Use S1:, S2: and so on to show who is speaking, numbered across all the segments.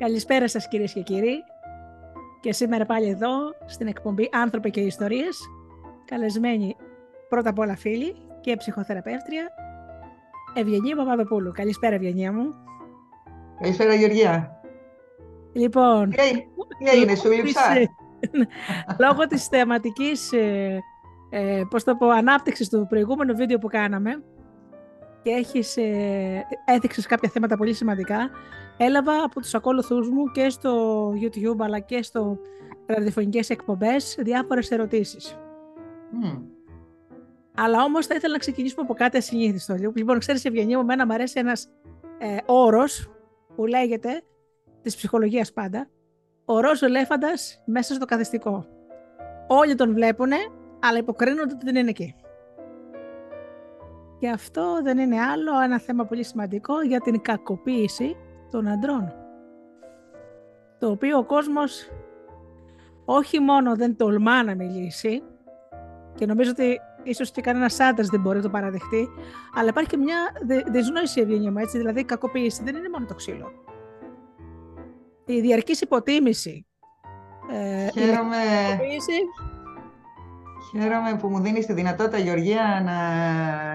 S1: Καλησπέρα σας κυρίες και κύριοι. Και σήμερα πάλι εδώ στην εκπομπή «Άνθρωποι και Ιστορίες» καλεσμένοι πρώτα απ' όλα φίλοι και ψυχοθεραπεύτρια Ευγενία Παπαδοπούλου. Καλησπέρα Ευγενία μου.
S2: Καλησπέρα Γεωργία.
S1: Λοιπόν...
S2: Τι έγινε, σου λείψα;
S1: Λόγω της θεματικής ε, ε, πώς το πω, ανάπτυξης του προηγούμενου βίντεο που κάναμε και έχεις, ε, έδειξες κάποια θέματα πολύ σημαντικά, έλαβα από τους ακόλουθούς μου και στο YouTube αλλά και στο ραδιοφωνικές εκπομπές διάφορες ερωτήσεις. Αλλά όμως θα ήθελα να ξεκινήσουμε από κάτι ασυνήθιστο. Λοιπόν, ξέρεις Ευγενία μου, εμένα μου αρέσει ένας ε, όρος που λέγεται, της ψυχολογίας πάντα, ο ροζ ελέφαντας μέσα στο καθεστικό. Όλοι τον βλέπουν, αλλά υποκρίνονται ότι δεν είναι εκεί. Και αυτό δεν είναι άλλο ένα θέμα πολύ σημαντικό για την κακοποίηση των αντρών. Το οποίο ο κόσμος όχι μόνο δεν τολμά να μιλήσει και νομίζω ότι ίσως και κανένας άντρας δεν μπορεί να το παραδεχτεί, αλλά υπάρχει και μια δυσνόηση ευγενία μου, έτσι, δηλαδή η κακοποίηση δεν είναι μόνο το ξύλο. Η διαρκής υποτίμηση,
S2: ε, Χαίρομαι... Χαίρομαι που μου δίνεις τη δυνατότητα, Γεωργία, να,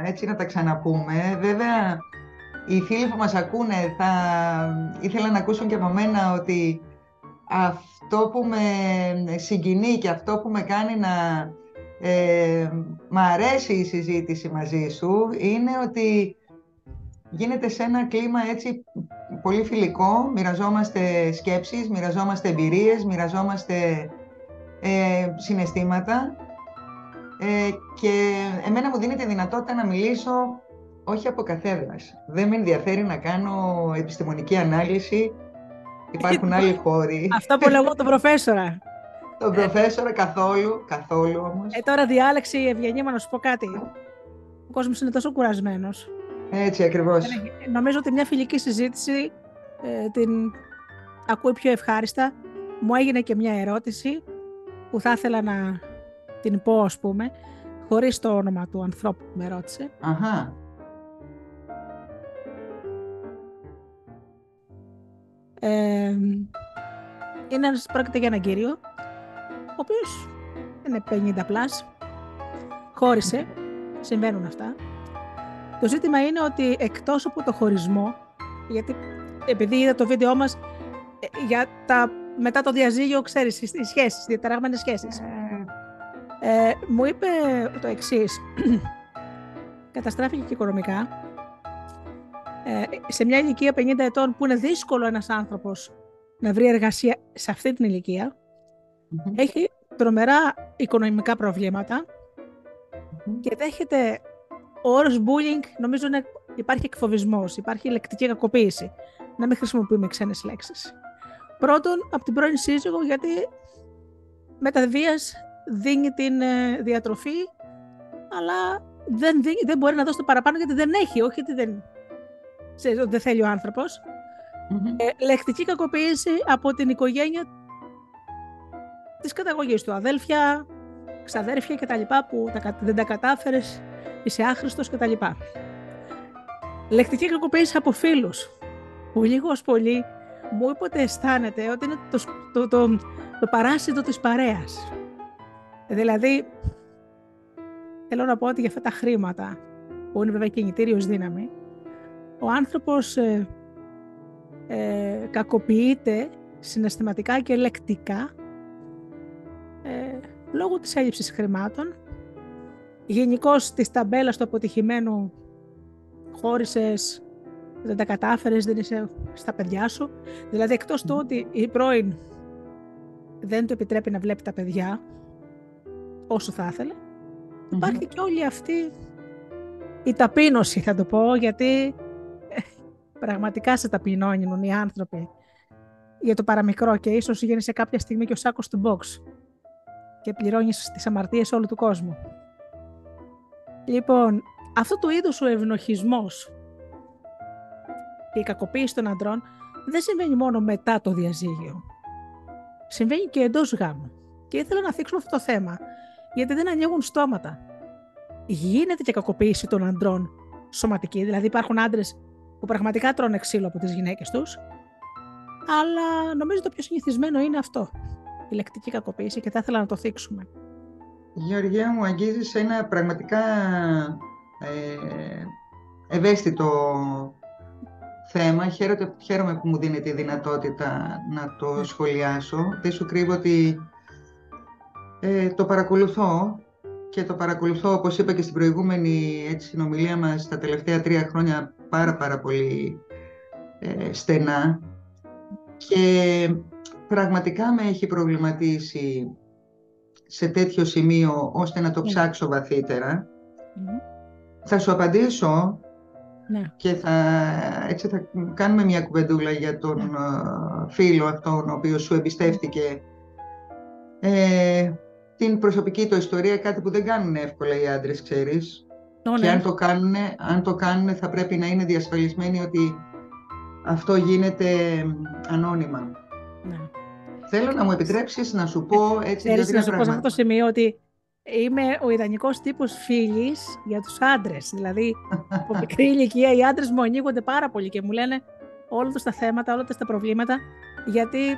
S2: έτσι να τα ξαναπούμε. Βέβαια, οι φίλοι που μας ακούνε θα ήθελαν να ακούσουν και από μένα ότι αυτό που με συγκινεί και αυτό που με κάνει να ε, μ' αρέσει η συζήτηση μαζί σου είναι ότι γίνεται σε ένα κλίμα έτσι πολύ φιλικό, μοιραζόμαστε σκέψεις, μοιραζόμαστε εμπειρίες, μοιραζόμαστε ε, συναισθήματα ε, και εμένα μου δίνει τη δυνατότητα να μιλήσω όχι από καθέδρας. Δεν με ενδιαφέρει να κάνω επιστημονική ανάλυση. Υπάρχουν άλλοι χώροι.
S1: Αυτό που λέγω τον προφέσορα.
S2: Τον προφέσορα καθόλου, καθόλου όμως.
S1: Ε, τώρα διάλεξη η Ευγενία, να σου πω κάτι. Ο κόσμος είναι τόσο κουρασμένος.
S2: Έτσι ακριβώς.
S1: Νομίζω ότι μια φιλική συζήτηση ε, την ακούει πιο ευχάριστα. Μου έγινε και μια ερώτηση που θα ήθελα να την πω, ας πούμε, χωρίς το όνομα του ανθρώπου που με ρώτησε.
S2: Αχα.
S1: Ε, είναι ένας, πρόκειται για έναν κύριο, ο οποίος είναι 50 πλάς, χώρισε, συμβαίνουν αυτά. Το ζήτημα είναι ότι εκτός από το χωρισμό, γιατί επειδή είδα το βίντεό μας ε, για τα, μετά το διαζύγιο, ξέρεις, οι σχέσεις, οι διαταραγμένες σχέσεις. Ε, μου είπε το εξής. Καταστράφηκε και οικονομικά. Ε, σε μια ηλικία 50 ετών που είναι δύσκολο ένας άνθρωπος να βρει εργασία σε αυτή την ηλικια έχει τρομερά οικονομικά και δέχεται ο όρος bullying, νομίζω είναι, υπάρχει εκφοβισμός, υπάρχει λεκτική κακοποίηση. Να μην χρησιμοποιούμε ξένες λέξεις. Πρώτον, από την πρώην σύζυγο, γιατί μεταβίας δίνει την ε, διατροφή, αλλά δεν, δεν μπορεί να δώσει το παραπάνω γιατί δεν έχει, όχι γιατί δεν, δεν θέλει ο ανθρωπος ε, λεκτική κακοποίηση από την οικογένεια της καταγωγής του, αδέλφια, ξαδέρφια κτλ. που τα, δεν τα κατάφερες, είσαι άχρηστος κτλ. Λεκτική κακοποίηση από φίλους, που λίγος ως πολύ μου είπε ότι αισθάνεται ότι είναι το, το, το, το παράσιτο της παρέας. Δηλαδή, θέλω να πω ότι για αυτά τα χρήματα, που είναι βέβαια κινητήριος δύναμη, ο άνθρωπος ε, ε, κακοποιείται συναισθηματικά και λεκτικά ε, λόγω της έλλειψης χρημάτων. Γενικώς της ταμπέλας του αποτυχημένου χώρισες, δεν τα κατάφερες, δεν είσαι στα παιδιά σου. Δηλαδή εκτός του ότι η πρώην δεν του επιτρέπει να βλέπει τα παιδιά, όσο θα ηθελε Υπάρχει και όλη αυτή η ταπείνωση θα το πω, γιατί ε, πραγματικά σε ταπεινώνουν οι άνθρωποι για το παραμικρό και ίσως γίνει σε κάποια στιγμή και ο σάκος του box και πληρώνεις τις αμαρτίες όλου του κόσμου. Λοιπόν, αυτό του είδους ο ευνοχισμός και η κακοποίηση των αντρών δεν συμβαίνει μόνο μετά το διαζύγιο. Συμβαίνει και εντός γάμου. Και ήθελα να θίξουμε αυτό το θέμα γιατί δεν ανοίγουν στόματα. Γίνεται και κακοποίηση των αντρών σωματική, δηλαδή υπάρχουν άντρες που πραγματικά τρώνε ξύλο από τις γυναίκες τους. αλλά νομίζω το πιο συνηθισμένο είναι αυτό, η λεκτική κακοποίηση και θα ήθελα να το θίξουμε.
S2: Γεωργία μου, αγγίζεις ένα πραγματικά ε, ευαίσθητο θέμα. Χαίρομαι, χαίρομαι που μου δίνει τη δυνατότητα να το ναι. σχολιάσω. Δεν σου κρύβω ότι ε, το παρακολουθώ και το παρακολουθώ, όπως είπα και στην προηγούμενη έτσι, συνομιλία μας, τα τελευταία τρία χρόνια πάρα πάρα πολύ ε, στενά και πραγματικά με έχει προβληματίσει σε τέτοιο σημείο ώστε να το ναι. ψάξω βαθύτερα. Θα σου απαντήσω ναι. και θα, έτσι θα κάνουμε μια κουβεντούλα για τον ναι. ε, φίλο αυτόν ο οποίος σου εμπιστεύτηκε ε, την προσωπική του ιστορία, κάτι που δεν κάνουν εύκολα οι άντρες, ξέρεις. Και αν το, κάνουν, αν το κάνουν θα πρέπει να είναι διασφαλισμένοι ότι αυτό γίνεται ανώνυμα. Ναι. Θέλω να μου επιτρέψεις να σου πω έτσι
S1: Ξέρεις, να σου πω σε αυτό το σημείο ότι είμαι ο ιδανικός τύπος φίλης για τους άντρες. Δηλαδή, από μικρή ηλικία οι άντρες μου ανοίγονται πάρα πολύ και μου λένε όλα τους τα θέματα, όλα τους τα προβλήματα, γιατί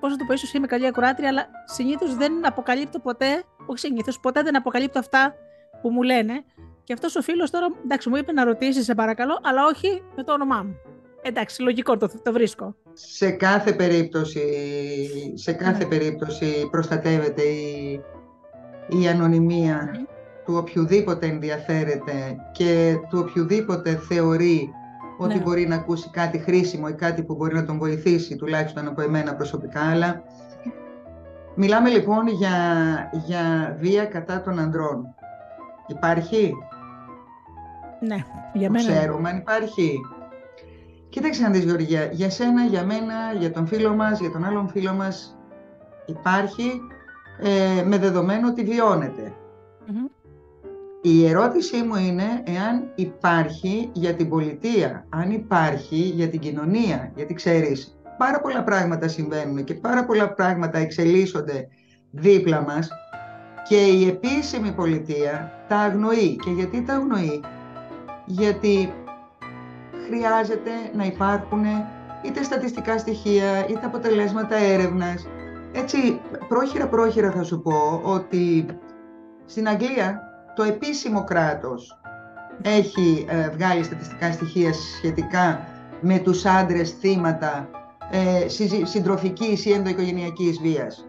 S1: πώς να το πω, ίσως είμαι καλή ακουράτρια, αλλά συνήθως δεν αποκαλύπτω ποτέ, όχι συνήθως, ποτέ δεν αποκαλύπτω αυτά που μου λένε. Και αυτός ο φίλος τώρα, εντάξει, μου είπε να ρωτήσεις, σε παρακαλώ, αλλά όχι με το όνομά μου. Εντάξει, λογικό το, το βρίσκω.
S2: Σε κάθε περίπτωση, σε κάθε ναι. περίπτωση προστατεύεται η, η ανωνυμία του οποιοδήποτε ενδιαφέρεται και του οποιοδήποτε θεωρεί ότι ναι. μπορεί να ακούσει κάτι χρήσιμο ή κάτι που μπορεί να τον βοηθήσει, τουλάχιστον από εμένα προσωπικά, αλλά μιλάμε λοιπόν για, για βία κατά των ανδρών. Υπάρχει;
S1: Ναι, για μένα.
S2: Ξέρουμε αν υπάρχει. Κοίταξε να δεις Γεωργία, για σένα, για μένα, για τον φίλο μας, για τον άλλον φίλο μας υπάρχει ε, με δεδομένο ότι βιωνεται Η ερώτησή μου είναι εάν υπάρχει για την πολιτεία, αν υπάρχει για την κοινωνία, γιατί ξέρεις πάρα πολλά πράγματα συμβαίνουν και πάρα πολλά πράγματα εξελίσσονται δίπλα μας και η επίσημη πολιτεία τα αγνοεί. Και γιατί τα αγνοεί, γιατί χρειάζεται να υπάρχουν είτε στατιστικά στοιχεία, είτε αποτελέσματα έρευνας. Έτσι, πρόχειρα-πρόχειρα θα σου πω ότι στην Αγγλία το επίσημο κράτος έχει ε, βγάλει στατιστικά στοιχεία σχετικά με τους άντρες θύματα ε, συντροφικής ή ενδοοικογενειακής βίας.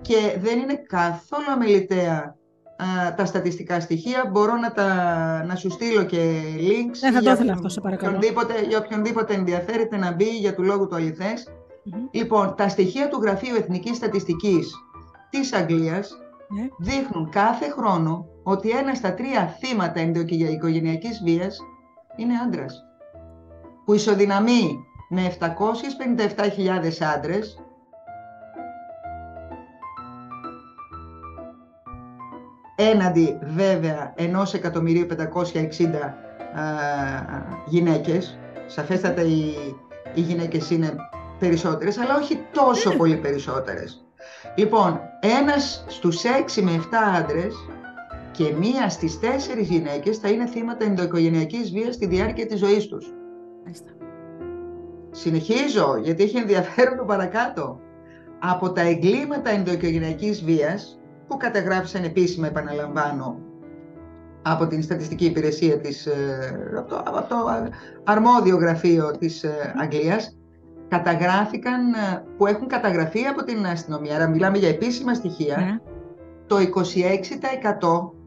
S2: Και δεν είναι καθόλου αμεληταία τα στατιστικά στοιχεία. Μπορώ να, τα, να σου στείλω και links.
S1: Δεν θα το ήθελα αυτό, σε παρακαλώ.
S2: Για οποιονδήποτε ενδιαφέρεται να μπει για του λόγου του αληθες Λοιπόν, τα στοιχεία του Γραφείου Εθνικής Στατιστικής της Αγγλίας ναι. δείχνουν κάθε χρόνο ότι ένα στα τρία θύματα ενδοοικογενειακής βίας είναι άντρας. Που ισοδυναμεί με 757.000 άντρες έναντι βέβαια ενός εκατομμυρίου 560 γυναίκες. Σαφέστατα οι, οι γυναίκες είναι περισσότερες, αλλά όχι τόσο ναι. πολύ περισσότερες. Λοιπόν, ένας στους 6 με 7 άντρες και μία στις 4 γυναίκες θα είναι θύματα ενδοοικογενειακής βίας στη διάρκεια της ζωής τους. Συνεχίζω, γιατί έχει ενδιαφέρον το παρακάτω. Από τα εγκλήματα ενδοοικογενειακής βίας, που καταγράφησαν επίσημα, επαναλαμβάνω, από την Στατιστική Υπηρεσία της, ε, από το, από το αρμόδιο γραφείο της ε, Αγγλίας, καταγράφηκαν, ε, που έχουν καταγραφεί από την αστυνομία, άρα μιλάμε για επίσημα στοιχεία, ναι. το 26%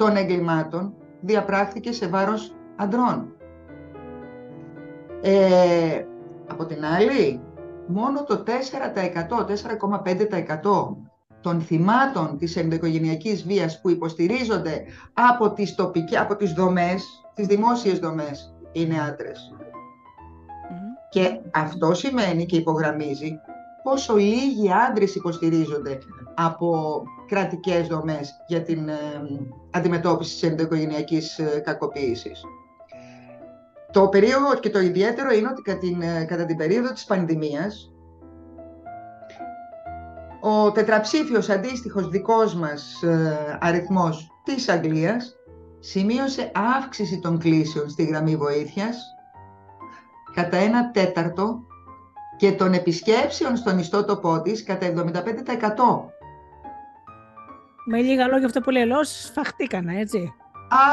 S2: των εγκλημάτων διαπράχθηκε σε βάρος αντρών. Ε, από την άλλη, μόνο το 4%, 4,5% των θυμάτων της ενδοοικογενειακής βίας που υποστηρίζονται από τις τοπικές, από τις δομές, τις δημόσιες δομές, είναι άντρες. Και αυτό σημαίνει και υπογραμμίζει πόσο λίγοι άντρες υποστηρίζονται από κρατικές δομές για την ε, αντιμετώπιση της ενδοοικογενειακής ε, κακοποίησης. Το περίοδο και το ιδιαίτερο είναι ότι κατά την, ε, κατά την περίοδο της πανδημίας ο τετραψήφιος αντίστοιχος δικός μας ε, αριθμός της Αγγλίας σημείωσε αύξηση των κλήσεων στη γραμμή βοήθειας κατά ένα τέταρτο και των επισκέψεων στον ιστότοπό της κατά 75%.
S1: Με λίγα λόγια αυτό που λέει Λός, σφαχτήκανε, έτσι.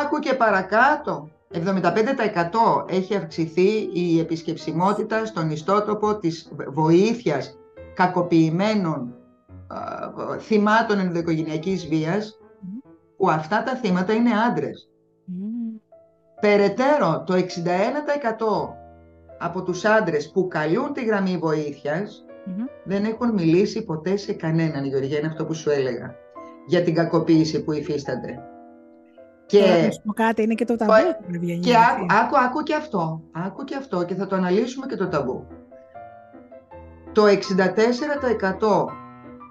S2: Άκου και παρακάτω. 75% έχει αυξηθεί η επισκεψιμότητα στον ιστότοπο της βοήθειας κακοποιημένων θυμάτων ενδοοικογενειακής βίας, που αυτά τα θύματα είναι άντρες. Περαιτέρω, το 61% από τους άντρες που καλούν τη γραμμή δεν έχουν μιλήσει ποτέ σε κανέναν, Γεωργία, είναι αυτό που σου έλεγα, για την κακοποίηση που υφίστανται.
S1: Και, κάτι είναι και το ταμπού.
S2: Και άκου, άκου, άκου και αυτό. Άκου και αυτό και θα το αναλύσουμε και το ταμπού. Το 64%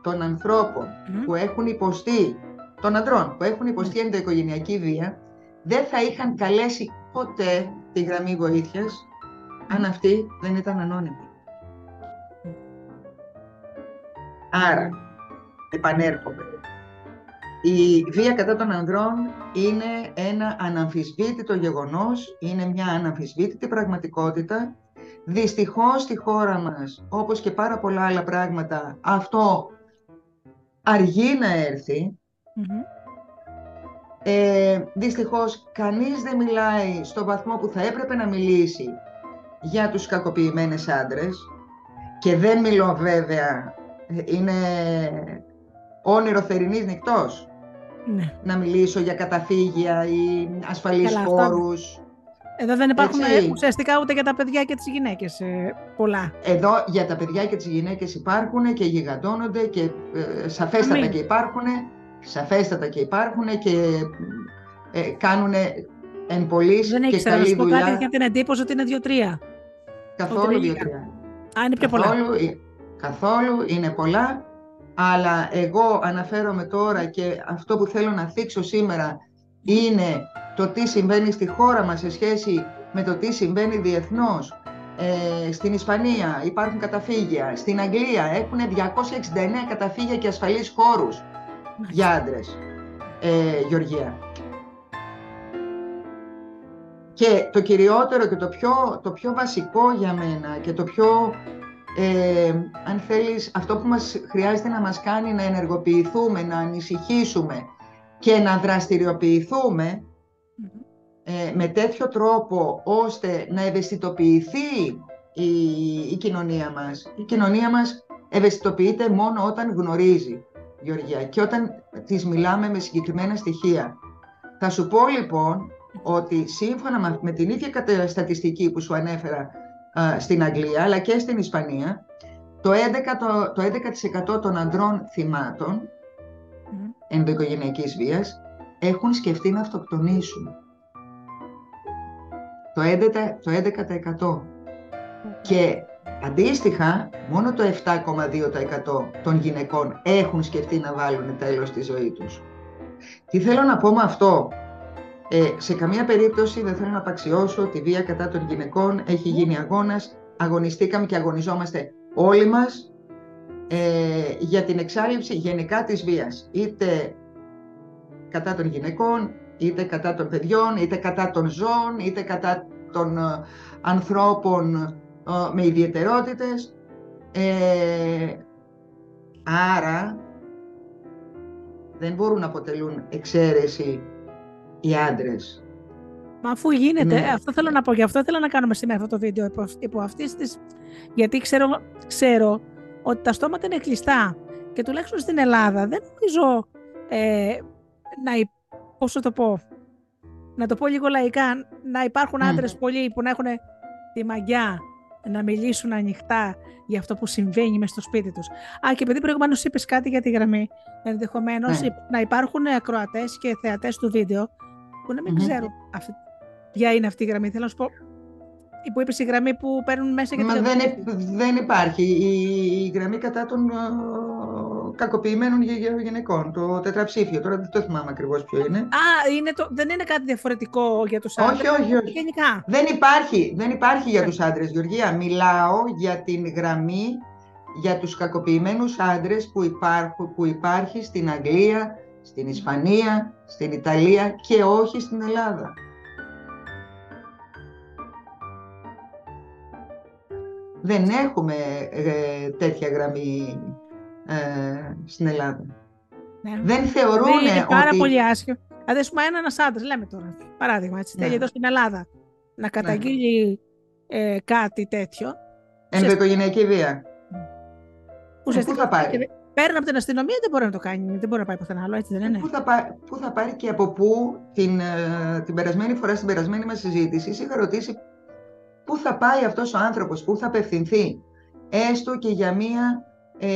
S2: των ανθρώπων που έχουν υποστεί, των ανδρών που έχουν υποστεί ενδοοικογενειακή βία, δεν θα είχαν καλέσει ποτέ τη γραμμή βοήθειας αν αυτή δεν ήταν ανώνυμη. Άρα, επανέρχομαι. Η βία κατά των ανδρών είναι ένα αναμφισβήτητο γεγονός, είναι μια αναμφισβήτητη πραγματικότητα. Δυστυχώς στη χώρα μας, όπως και πάρα πολλά άλλα πράγματα, αυτό αργεί να ερθει Ε, δυστυχώς κανείς δεν μιλάει στο βαθμό που θα έπρεπε να μιλήσει για τους κακοποιημένες άντρες. Και δεν μιλώ βέβαια, είναι όνειρο θερινής νυχτός ναι. να μιλήσω για καταφύγια ή ασφαλείς Καλά, χώρους.
S1: Εδώ δεν υπάρχουν Έτσι. ουσιαστικά ούτε για τα παιδιά και τις γυναίκες ε, πολλά.
S2: Εδώ για τα παιδιά και τις γυναίκες υπάρχουν και γιγαντώνονται και ε, σαφέστατα και υπάρχουν, σαφέστατα και υπάρχουν και ε, κάνουν εν πολλής
S1: δεν
S2: και καλή
S1: δουλειά.
S2: Δεν
S1: ήξερα, κάτι την εντύπωση ότι είναι δύο-τρία.
S2: Καθόλου δύο-τρία.
S1: Α, είναι πιο πολλά.
S2: Καθόλου είναι πολλά αλλά εγώ αναφέρομαι τώρα και αυτό που θέλω να θίξω σήμερα είναι το τι συμβαίνει στη χώρα μας σε σχέση με το τι συμβαίνει διεθνώς. Ε, στην Ισπανία υπάρχουν καταφύγια, στην Αγγλία έχουν 269 καταφύγια και ασφαλείς χώρους για άντρες, ε, Γεωργία. Και το κυριότερο και το πιο, το πιο βασικό για μένα και το πιο ε, αν θέλεις, αυτό που μας χρειάζεται να μας κάνει να ενεργοποιηθούμε, να ανησυχήσουμε και να δραστηριοποιηθούμε ε, με τέτοιο τρόπο ώστε να ευαισθητοποιηθεί η, η κοινωνία μας. Η κοινωνία μας ευαισθητοποιείται μόνο όταν γνωρίζει, Γεωργία, και όταν της μιλάμε με συγκεκριμένα στοιχεία. Θα σου πω λοιπόν ότι σύμφωνα με την ίδια στατιστική που σου ανέφερα στην Αγγλία αλλά και στην Ισπανία, το 11%, το, 11 των αντρών θυμάτων mm. ενδοοικογενειακής βίας έχουν σκεφτεί να αυτοκτονήσουν. Το 11%. Το 11%. Και αντίστοιχα, μόνο το 7,2% των γυναικών έχουν σκεφτεί να βάλουν τέλος στη ζωή τους. Τι θέλω να πω με αυτό, ε, σε καμία περίπτωση δεν θέλω να απαξιώσω τη βία κατά των γυναικών. Έχει γίνει αγώνας, αγωνιστήκαμε και αγωνιζόμαστε όλοι μας ε, για την εξάλληψη γενικά της βίας. Είτε κατά των γυναικών, είτε κατά των παιδιών, είτε κατά των ζώων, είτε κατά των ε, ανθρώπων ε, με ιδιαιτερότητες. άρα δεν μπορούν να αποτελούν εξαίρεση οι άντρες.
S1: Μα αφού γίνεται, ναι. αυτό θέλω να πω, γι' αυτό θέλω να κάνουμε σήμερα αυτό το βίντεο υπό, υπό αυτής της. Γιατί ξέρω, ξέρω ότι τα στόματα είναι κλειστά και τουλάχιστον στην Ελλάδα δεν νομίζω ε, να. Πώς το πω, να το πω λίγο λαϊκά, να υπάρχουν mm. άντρες πολλοί που να έχουν τη μαγιά να μιλήσουν ανοιχτά για αυτό που συμβαίνει μέσα στο σπίτι τους. Α, και επειδή προηγουμένως είπες κάτι για τη γραμμή, ενδεχομένως ναι. να υπάρχουν ακροατές και θεατές του βίντεο που να μην mm-hmm. ξέρουν αυτή, ποια είναι αυτή η γραμμή. Θέλω να σου πω, που είπες η γραμμή που παίρνουν μέσα για την
S2: δεν, δεν υπάρχει. Η, γραμμή κατά των κακοποιημένων γυναικών, το τετραψήφιο. Τώρα δεν το θυμάμαι ακριβώς ποιο είναι.
S1: Α, είναι το, δεν είναι κάτι διαφορετικό για τους άντρες.
S2: Όχι, όχι, όχι.
S1: Γενικά.
S2: Δεν υπάρχει, δεν υπάρχει για τους άντρες, Γεωργία. Μιλάω για την γραμμή για τους κακοποιημένους άντρες που, υπάρχουν, που υπάρχει στην Αγγλία, στην Ισπανία, στην Ιταλία και όχι στην Ελλάδα. Δεν έχουμε ε, τέτοια γραμμή ε, στην Ελλάδα. Ναι. Δεν θεωρούν
S1: είναι πάρα πολύ άσχημο. Δηλαδή, ας πούμε, ένας άντρας, λέμε τώρα, παράδειγμα, έτσι, ναι. εδώ στην Ελλάδα, να ναι. καταγγείλει ε, κάτι τέτοιο.
S2: Ενδοοικογενειακή βία.
S1: Ουσιαστικά, πού θα πάρει. Παίρνει από την αστυνομία, δεν μπορεί να το κάνει, δεν μπορεί να πάει πουθενά άλλο, έτσι δεν είναι;
S2: Πού θα, πάρει, πού θα πάρει και από πού την, ε, την περασμένη φορά, στην περασμένη μας συζήτηση, είχα ρωτήσει πού θα πάει αυτός ο άνθρωπος, πού θα απευθυνθεί, έστω και για μία, ε,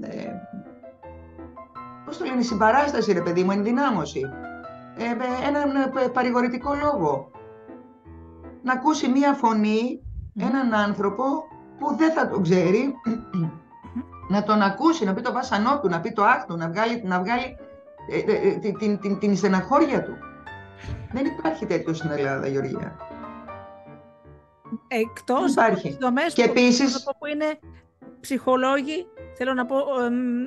S2: ε, πώς το λένε, συμπαράσταση ρε παιδί μου, ενδυνάμωση, ε, έναν ε, παρηγορητικό λόγο. Να ακούσει μία φωνή, έναν άνθρωπο που δεν θα τον ξέρει, να τον ακούσει, να πει το βάσανό του, να πει το άχ να βγάλει, να βγάλει ε, ε, την, την, την, την στεναχώρια του. Δεν υπάρχει τέτοιο στην Ελλάδα, Γεωργία.
S1: Εκτός
S2: Υπάρχει. από
S1: τις δομές
S2: και
S1: που,
S2: επίσης...
S1: που είναι ψυχολόγοι, θέλω να πω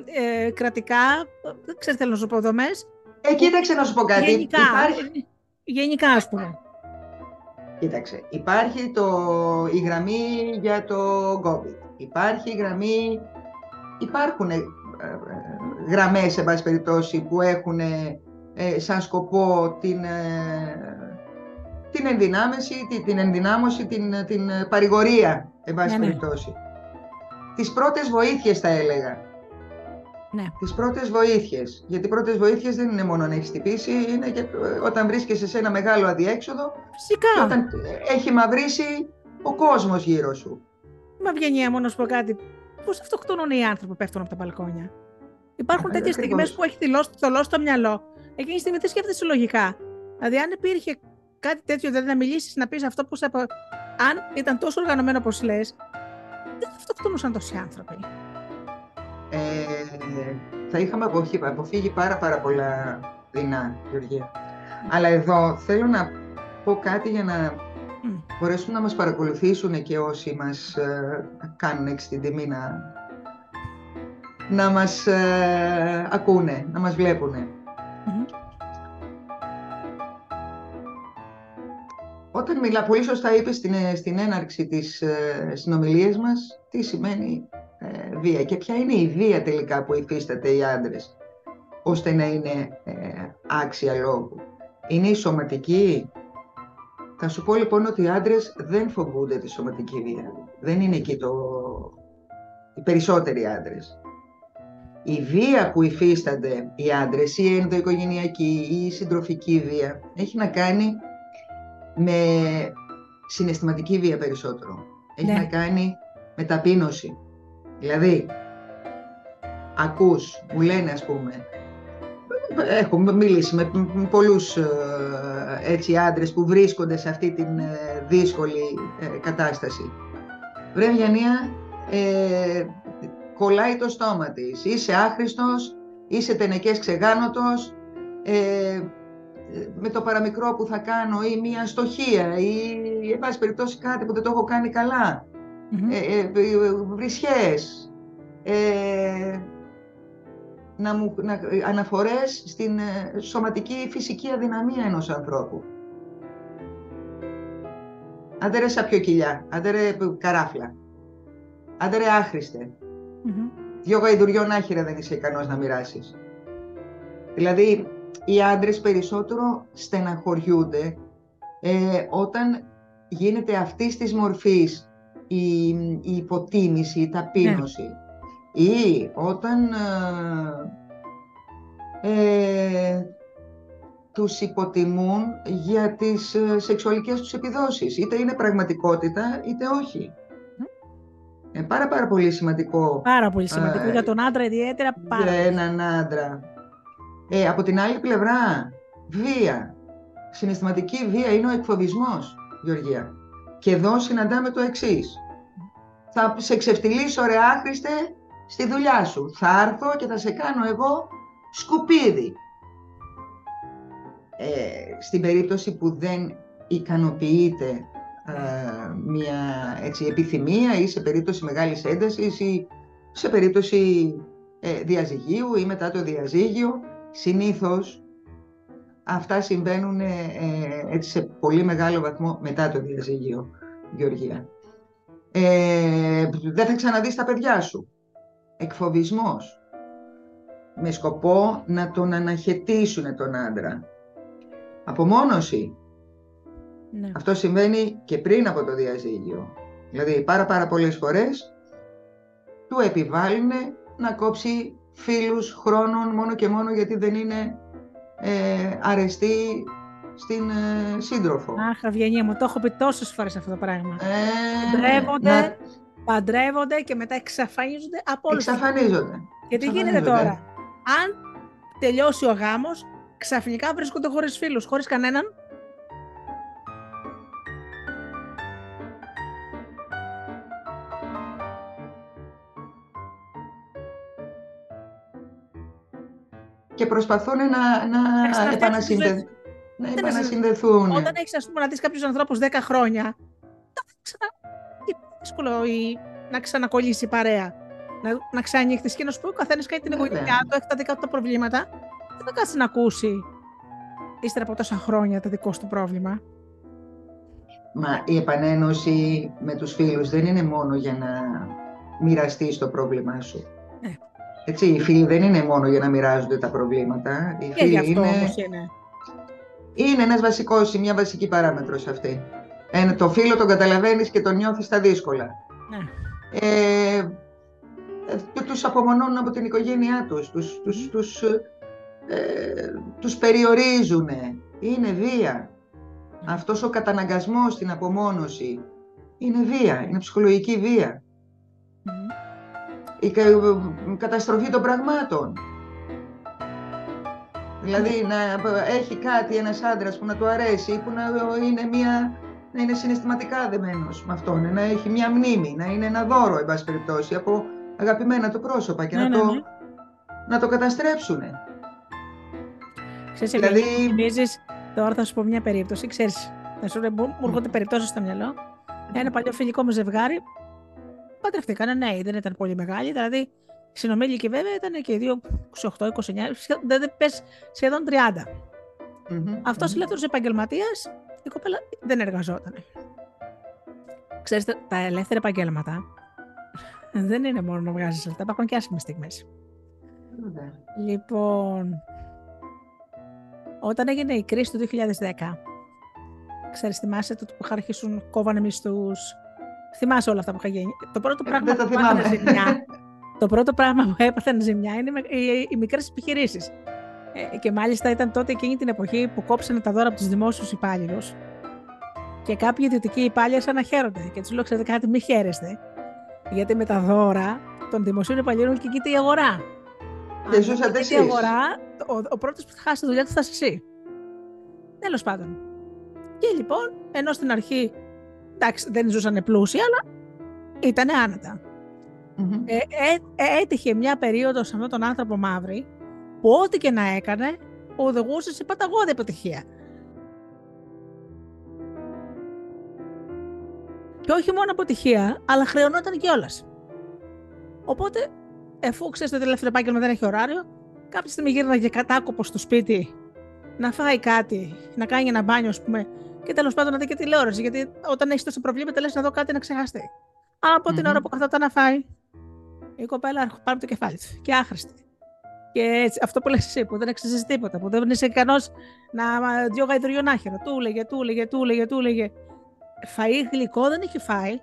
S1: ε, κρατικά, δεν ξέρω θέλω να σου πω δομές.
S2: Ε, κοίταξε να σου πω κάτι.
S1: Γενικά, υπάρχει... γενικά ας πούμε.
S2: Κοίταξε, υπάρχει το, η γραμμή για το COVID. Υπάρχει η γραμμή, υπάρχουν ε, ε, γραμμές, σε πάση περιπτώσει, που έχουν ε, σαν σκοπό την την ενδυνάμωση, την, την ενδυνάμωση, την, την παρηγορία, εν πάση ναι, ναι. περιπτώσει. Τις πρώτες βοήθειες θα έλεγα.
S1: Ναι.
S2: Τις πρώτες βοήθειες. Γιατί οι πρώτες βοήθειες δεν είναι μόνο να έχεις τυπήσει, είναι και όταν βρίσκεσαι σε ένα μεγάλο αδιέξοδο.
S1: Φυσικά.
S2: Και όταν έχει μαυρίσει ο κόσμος γύρω σου.
S1: Μα βγαίνει μόνο να πω κάτι. Πώς αυτοκτονούν οι άνθρωποι που πέφτουν από τα μπαλκόνια; Υπάρχουν ε, τέτοιες στιγμές που έχει θολώσει το μυαλό. Εκείνη τη στιγμή δεν σκέφτεσαι λογικά. Δηλαδή, αν υπήρχε κάτι τέτοιο, δηλαδή να μιλήσεις, να πεις αυτό που σε. Αν ήταν τόσο οργανωμένο όπως λες, δεν θα αυτοκτονούσαν τόσοι άνθρωποι.
S2: Ε, θα είχαμε αποφύγει πάρα, πάρα πολλά δεινά, Γεωργία. Αλλά εδώ θέλω να πω κάτι για να mm. Μπορέσουν να μας παρακολουθήσουν και όσοι μας ε, κάνουν έξι την τιμή να, να μας ε, ακούνε, να μας βλέπουν. Όταν μιλά, πολύ σωστά είπες στην, ε, στην έναρξη της ε, συνομιλίας μας, τι σημαίνει ε, βία και ποια είναι η βία τελικά που υφίσταται οι άντρες, ώστε να είναι ε, άξια λόγου. Είναι η σωματική. Θα σου πω λοιπόν ότι οι άντρες δεν φοβούνται τη σωματική βία. Δεν είναι εκεί το... οι περισσότεροι άντρες. Η βία που υφίστανται οι άντρες, η ενδοοικογενειακή ή η συντροφική βία, έχει να κάνει με συναισθηματική βία περισσότερο. Έχει ναι. να κάνει με ταπείνωση. Δηλαδή, ακούς, μου λένε ας πούμε, έχω μιλήσει με πολλούς ε, έτσι άντρες που βρίσκονται σε αυτή την ε, δύσκολη ε, κατάσταση. Βρε ε, κολλάει το στόμα της, είσαι άχρηστος, είσαι τενεκές ξεγάνωτος, ε, με το παραμικρό που θα κάνω ή μια στοχεία ή εν πάση περιπτώσει κάτι που δεν το έχω κάνει καλά. Ε, ε, βρισιές, ε, να μου, να, αναφορές στην ε, σωματική φυσική αδυναμία ενός ανθρώπου. Άντε ρε σαπιοκυλιά, άντε ρε καράφλα, άντε ρε άχρηστε. Mm-hmm. Δυο γαϊδουριών άχυρα δεν είσαι ικανός να μοιράσεις. Δηλαδή, οι άντρες περισσότερο στεναχωριούνται ε, όταν γίνεται αυτής της μορφής η, η υποτίμηση, η ταπείνωση ναι. Ή όταν ε, ε, τους υποτιμούν για τις ε, σεξουαλικές τους επιδόσεις. Είτε είναι πραγματικότητα, είτε όχι. Είναι πάρα πάρα πολύ σημαντικό.
S1: Πάρα πολύ σημαντικό για τον άντρα ιδιαίτερα. Πάρα
S2: για έναν άντρα. Ε, από την άλλη πλευρά, βία. Συναισθηματική βία είναι ο εκφοβισμός, Γεωργία. Και εδώ συναντάμε το εξής. Θα σε ξεφτυλίσω ρε άχρηστε στη δουλειά σου. Θα έρθω και θα σε κάνω εγώ σκουπίδι. Ε, στην περίπτωση που δεν ικανοποιείται ε, μια έτσι, επιθυμία ή σε περίπτωση μεγάλης έντασης ή σε περίπτωση ε, διαζυγίου ή μετά το διαζύγιο συνήθως αυτά συμβαίνουν ε, έτσι σε πολύ μεγάλο βαθμό μετά το διαζύγιο, Γεωργία. Ε, δεν θα ξαναδείς τα παιδιά σου. Εκφοβισμός. Με σκοπό να τον αναχαιτήσουν τον άντρα. Απομόνωση. Ναι. Αυτό συμβαίνει και πριν από το διαζύγιο. Δηλαδή πάρα πάρα πολλές φορές του επιβάλλουν να κόψει φίλους χρόνων μόνο και μόνο γιατί δεν είναι ε, αρεστή στην ε, σύντροφο.
S1: Αχ, Αυγενία μου, το έχω πει τόσες φορές αυτό το πράγμα. Ε, παντρεύονται, να... παντρεύονται και μετά εξαφανίζονται από όλους.
S2: Εξαφανίζονται.
S1: Και τι γίνεται τώρα; Αν τελειώσει ο γάμος, ξαφνικά βρίσκονται χωρίς φίλους, χωρίς κανέναν
S2: και προσπαθούν να, να, επανασυνδε... να επανασυνδεθούν.
S1: Όταν έχεις ας πούμε, να δεις κάποιους ανθρώπους 10 χρόνια, ξανα... είναι δύσκολο η... να ξανακολλήσει η παρέα. Να, να ξανανοίχτει και να σου πει ο καθένας κάνει την εγωγενειά του, έχει τα δικά του τα προβλήματα. Δεν θα κάτσει να ακούσει ύστερα από τόσα χρόνια το δικό του πρόβλημα.
S2: Μα η επανένωση με τους φίλους δεν είναι μόνο για να μοιραστείς το πρόβλημά σου. Ναι. Έτσι, οι φίλοι δεν είναι μόνο για να μοιράζονται τα προβλήματα. Οι
S1: και φίλοι είναι... είναι.
S2: Είναι ένας βασικός, μια βασική παράμετρος αυτή. Ε, το φίλο τον καταλαβαίνεις και τον νιώθεις στα δύσκολα. Ναι. Ε, ε τους απομονώνουν από την οικογένειά τους, τους, τους, τους, ε, τους περιορίζουν. Είναι βία. Αυτός ο καταναγκασμός στην απομόνωση είναι βία, είναι ψυχολογική βία η καταστροφή των πραγμάτων. Δηλαδή να έχει κάτι ένας άντρας που να του αρέσει, που να είναι, μια, να είναι συναισθηματικά δεμένος με αυτόν, να έχει μια μνήμη, να είναι ένα δώρο, εν πάση περιπτώσει, από αγαπημένα του πρόσωπα και να, ναι, το, ναι. να το καταστρέψουν.
S1: Ξέρεις, δηλαδή... θυμίζεις, τώρα θα σου πω μια περίπτωση, ξέρεις, θα σου μου έρχονται περιπτώσεις στο μυαλό. Ένα παλιό φιλικό μου ζευγάρι παντρευτήκαν ναι, δεν ήταν πολύ μεγάλη, δηλαδή συνομήλικοι βέβαια ήταν και οι δύο 28-29, δεν πες σχεδόν 30. Mm-hmm. Αυτός mm-hmm. ελεύθερος επαγγελματίας, η κοπέλα δεν εργαζόταν. Ξέρετε, τα ελεύθερα επαγγέλματα δεν είναι μόνο να βγάζεις λεφτά, υπάρχουν και άσχημες στιγμές. Λοιπόν, όταν έγινε η κρίση του 2010, ξέρεις, θυμάσαι το που είχα αρχίσουν, κόβανε μισθούς, Θυμάσαι όλα αυτά που είχα γίνει. Το πρώτο ε, πράγμα που έπαθαν ζημιά, το πρώτο πράγμα που έπαθαν ζημιά είναι οι, οι μικρές επιχειρήσεις. Ε, και μάλιστα ήταν τότε εκείνη την εποχή που κόψανε τα δώρα από τους δημόσιους υπάλληλους. Και κάποιοι ιδιωτικοί υπάλληλοι σαν να χαίρονται. Και τους λέω: Ξέρετε κάτι, μη χαίρεστε. Γιατί με τα δώρα των δημοσίων υπαλλήλων κοίταται η αγορά.
S2: Και ζούσατε εσεί.
S1: Η αγορά, ο, ο πρώτος που θα χάσει τη δουλειά του θα είσαι εσύ. Τέλος πάντων. Και λοιπόν, ενώ στην αρχή εντάξει, δεν ζούσαν πλούσιοι, αλλά ήταν άνετα. Ε, ε, ε, έτυχε μια περίοδος σε αυτόν τον άνθρωπο μαύρη που ό,τι και να έκανε οδηγούσε σε παταγώδη επιτυχία. Και όχι μόνο αποτυχία, αλλά χρεωνόταν κιόλας. Οπότε, εφού ξέρεις ότι το τελευταίο επάγγελμα δεν έχει ωράριο, κάποια στιγμή γύρναγε κατάκοπος στο σπίτι να φάει κάτι, να κάνει ένα μπάνιο, ας πούμε, και τέλος πάντων να δει και τηλεόραση. Γιατί όταν έχεις τόσο προβλήματα, λες να δω κάτι να ξεχαστεί. Από mm-hmm. την ώρα που καθόταν να φάει, η κοπέλα πάρει το κεφάλι της και άχρηστη. Και έτσι, αυτό που λες εσύ, που δεν αξίζει τίποτα, που δεν είσαι ικανός να δυο γαϊδουριονάχερα. Του έλεγε, του έλεγε, του έλεγε, του έλεγε. Φαΐ γλυκό δεν έχει φάει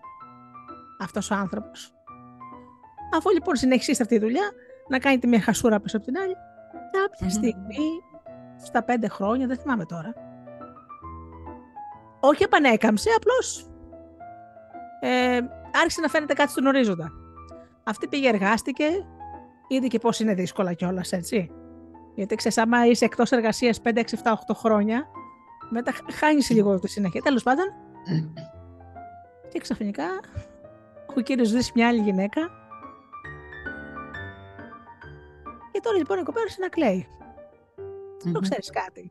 S1: αυτός ο άνθρωπος. Αφού λοιπόν συνεχίσει αυτή τη δουλειά, να κάνει τη μία χασούρα πίσω από την άλλη, κάποια mm-hmm. στιγμή, στα πέντε χρόνια, δεν θυμάμαι τώρα, όχι επανέκαμψε, απλώς ε, άρχισε να φαίνεται κάτι στον ορίζοντα. Αυτή πήγε, εργάστηκε, είδε και πώς είναι δύσκολα κιόλας, έτσι. Γιατί ξέρεις, άμα είσαι εκτός εργασίας 5, 6, 7, 8 χρόνια, μετά χάνεις λίγο τη συνέχεια. Τέλος πάντων, και ξαφνικά ο κύριο δει μια άλλη γυναίκα. Και τώρα λοιπόν η κοπέλα να κλαίει. Mm-hmm. Το ξέρεις κάτι.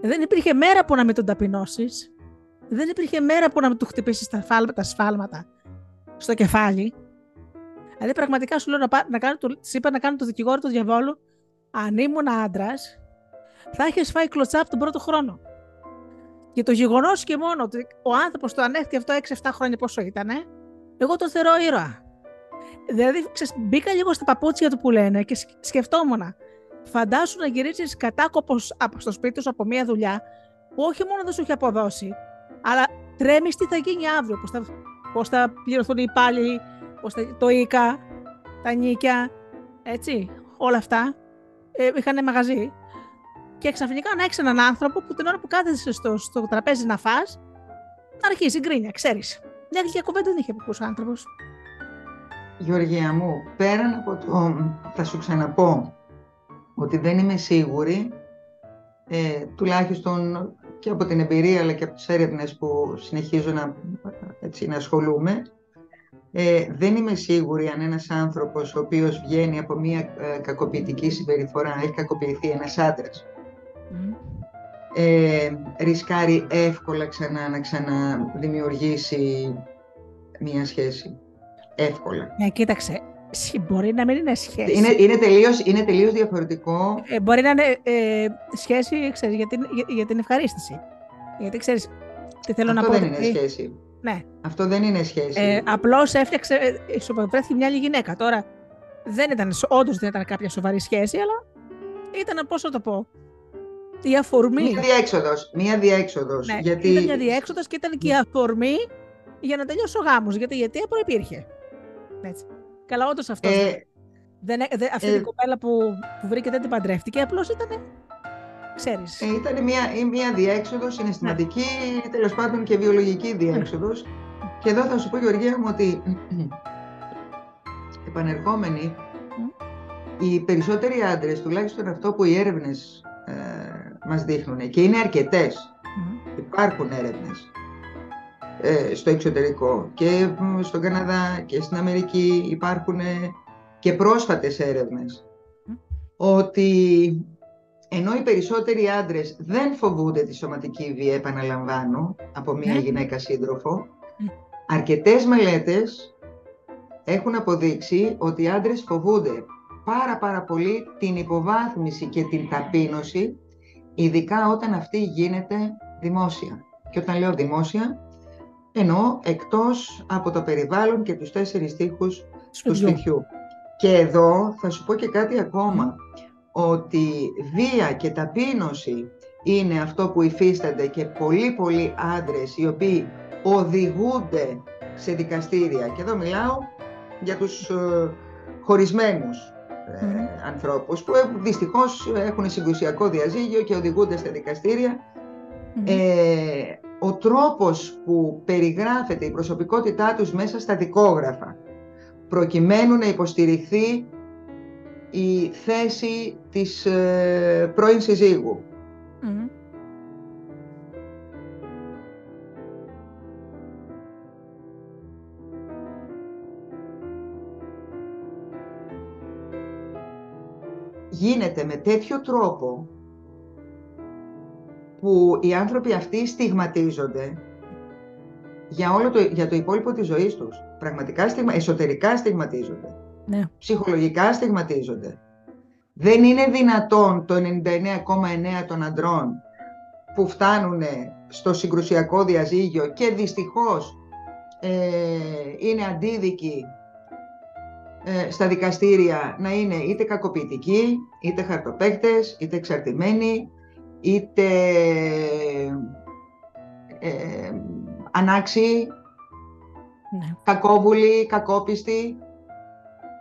S1: Δεν υπήρχε μέρα που να μην τον ταπεινώσεις. Δεν υπήρχε μέρα που να μην του χτυπήσεις τα, τα σφάλματα στο κεφάλι. Δηλαδή, πραγματικά σου λέω να, να κάνω, το, είπα να κάνω το δικηγόρο του διαβόλου. Αν ήμουν άντρας, θα είχες φάει κλωτσάπ τον πρώτο χρόνο. Και το γεγονός και μόνο ότι ο άνθρωπος το ανέχτηκε αυτό 6-7 χρόνια πόσο ήταν, Εγώ τον θεωρώ ήρωα. Δηλαδή, ξέρεις, μπήκα λίγο στα παπούτσια του που λένε και σκεφτόμουν. Φαντάσου να γυρίσεις κατάκοπος από στο σπίτι σου από μια δουλειά που όχι μόνο δεν σου έχει αποδώσει, αλλά τρέμεις τι θα γίνει αύριο. Πώς θα, πώς θα πληρωθούν οι υπάλληλοι, πώς θα, το ΙΚΑ, τα νίκια, έτσι, όλα αυτά. Ε, είχαν μαγαζί. Και ξαφνικά να έχεις έναν άνθρωπο που την ώρα που κάθεσαι στο, στο τραπέζι να φας, να αρχίσει γκρίνια, ξέρεις. Μια τέτοια κουβέντα δεν είχε ακούσει ο άνθρωπος.
S2: Γεωργία μου, πέραν από το, θα σου ξαναπώ, ότι δεν είμαι σίγουρη, ε, τουλάχιστον και από την εμπειρία αλλά και από τις έρευνες που συνεχίζω να, έτσι, να ασχολούμαι, ε, δεν είμαι σίγουρη αν ένας άνθρωπος ο οποίος βγαίνει από μια ε, κακοποιητική συμπεριφορά, έχει κακοποιηθεί ένας άντρας, ε, ρισκάρει εύκολα ξανά να ξαναδημιουργήσει μια σχέση. Εύκολα.
S1: Ναι, κοίταξε. Μπορεί να μην είναι σχέση.
S2: Είναι, είναι, τελείως, είναι τελείως διαφορετικό.
S1: Ε, μπορεί να είναι ε, σχέση ξέρεις, για, την, για, για, την ευχαρίστηση. Γιατί ξέρεις, τι θέλω
S2: Αυτό
S1: να πω.
S2: δεν είναι σχέση.
S1: Ναι.
S2: Αυτό δεν είναι σχέση.
S1: Ε, Απλώς έφτιαξε, ε, ισοπεδρέθηκε μια άλλη γυναίκα. Τώρα δεν ήταν, όντως δεν ήταν κάποια σοβαρή σχέση, αλλά ήταν, πώς να το πω, η αφορμή.
S2: Μία διέξοδος. Μία διέξοδος,
S1: ναι,
S2: γιατί...
S1: Ήταν μια διέξοδος και ήταν και η αφορμή για να τελειώσει ο γάμος. Γιατί η αιτία προπήρχε. Έτσι. Καλά, όντως αυτός. Ε, δεν, δε, αυτή ε, η κοπέλα που, που βρήκε δεν την παντρεύτηκε. Απλώς ήταν. Ξέρεις.
S2: Ε, ήταν μια, μια διέξοδος συναισθηματική, ναι. τέλος πάντων και βιολογική διέξοδος. Και εδώ θα σου πω, Γεωργία μου, ότι επανερχόμενοι, οι περισσότεροι άντρες, τουλάχιστον αυτό που οι έρευνες ε, μας δείχνουν, και είναι αρκετές, υπάρχουν έρευνες, ε, στο εξωτερικό και στον Καναδά και στην Αμερική υπάρχουν και πρόσφατες έρευνες ότι ενώ οι περισσότεροι άντρες δεν φοβούνται τη σωματική βία, επαναλαμβάνω, από μια ναι. γυναίκα σύντροφο, αρκετές μελέτες έχουν αποδείξει ότι οι άντρες φοβούνται πάρα πάρα πολύ την υποβάθμιση και την ταπείνωση, ειδικά όταν αυτή γίνεται δημόσια. Και όταν λέω δημόσια, ενώ εκτός από το περιβάλλον και τους τέσσερις τείχους τους σπιτιού. Και εδώ θα σου πω και κάτι ακόμα, ότι βία και ταπείνωση είναι αυτό που υφίστανται και πολλοί πολλοί άντρες οι οποίοι οδηγούνται σε δικαστήρια. Και εδώ μιλάω για τους ε, χωρισμένους ε, ανθρώπους που ε, δυστυχώς έχουν συγκουσιακό διαζύγιο και οδηγούνται στα δικαστήρια. Ο τρόπος που περιγράφεται η προσωπικότητά τους μέσα στα δικόγραφα προκειμένου να υποστηριχθεί η θέση της ε, πρώην συζύγου. Γίνεται με τέτοιο τρόπο που οι άνθρωποι αυτοί στιγματίζονται για, όλο το, για το υπόλοιπο της ζωής τους. Πραγματικά στιγμα, εσωτερικά στιγματίζονται.
S1: Ναι.
S2: Ψυχολογικά στιγματίζονται. Δεν είναι δυνατόν το 99,9 των αντρών που φτάνουν στο συγκρουσιακό διαζύγιο και δυστυχώς ε, είναι αντίδικοι ε, στα δικαστήρια να είναι είτε κακοποιητικοί, είτε χαρτοπαίκτες, είτε εξαρτημένοι, είτε ε, ανάξιοι, ναι. κακόβουλοι, κακόπιστοι.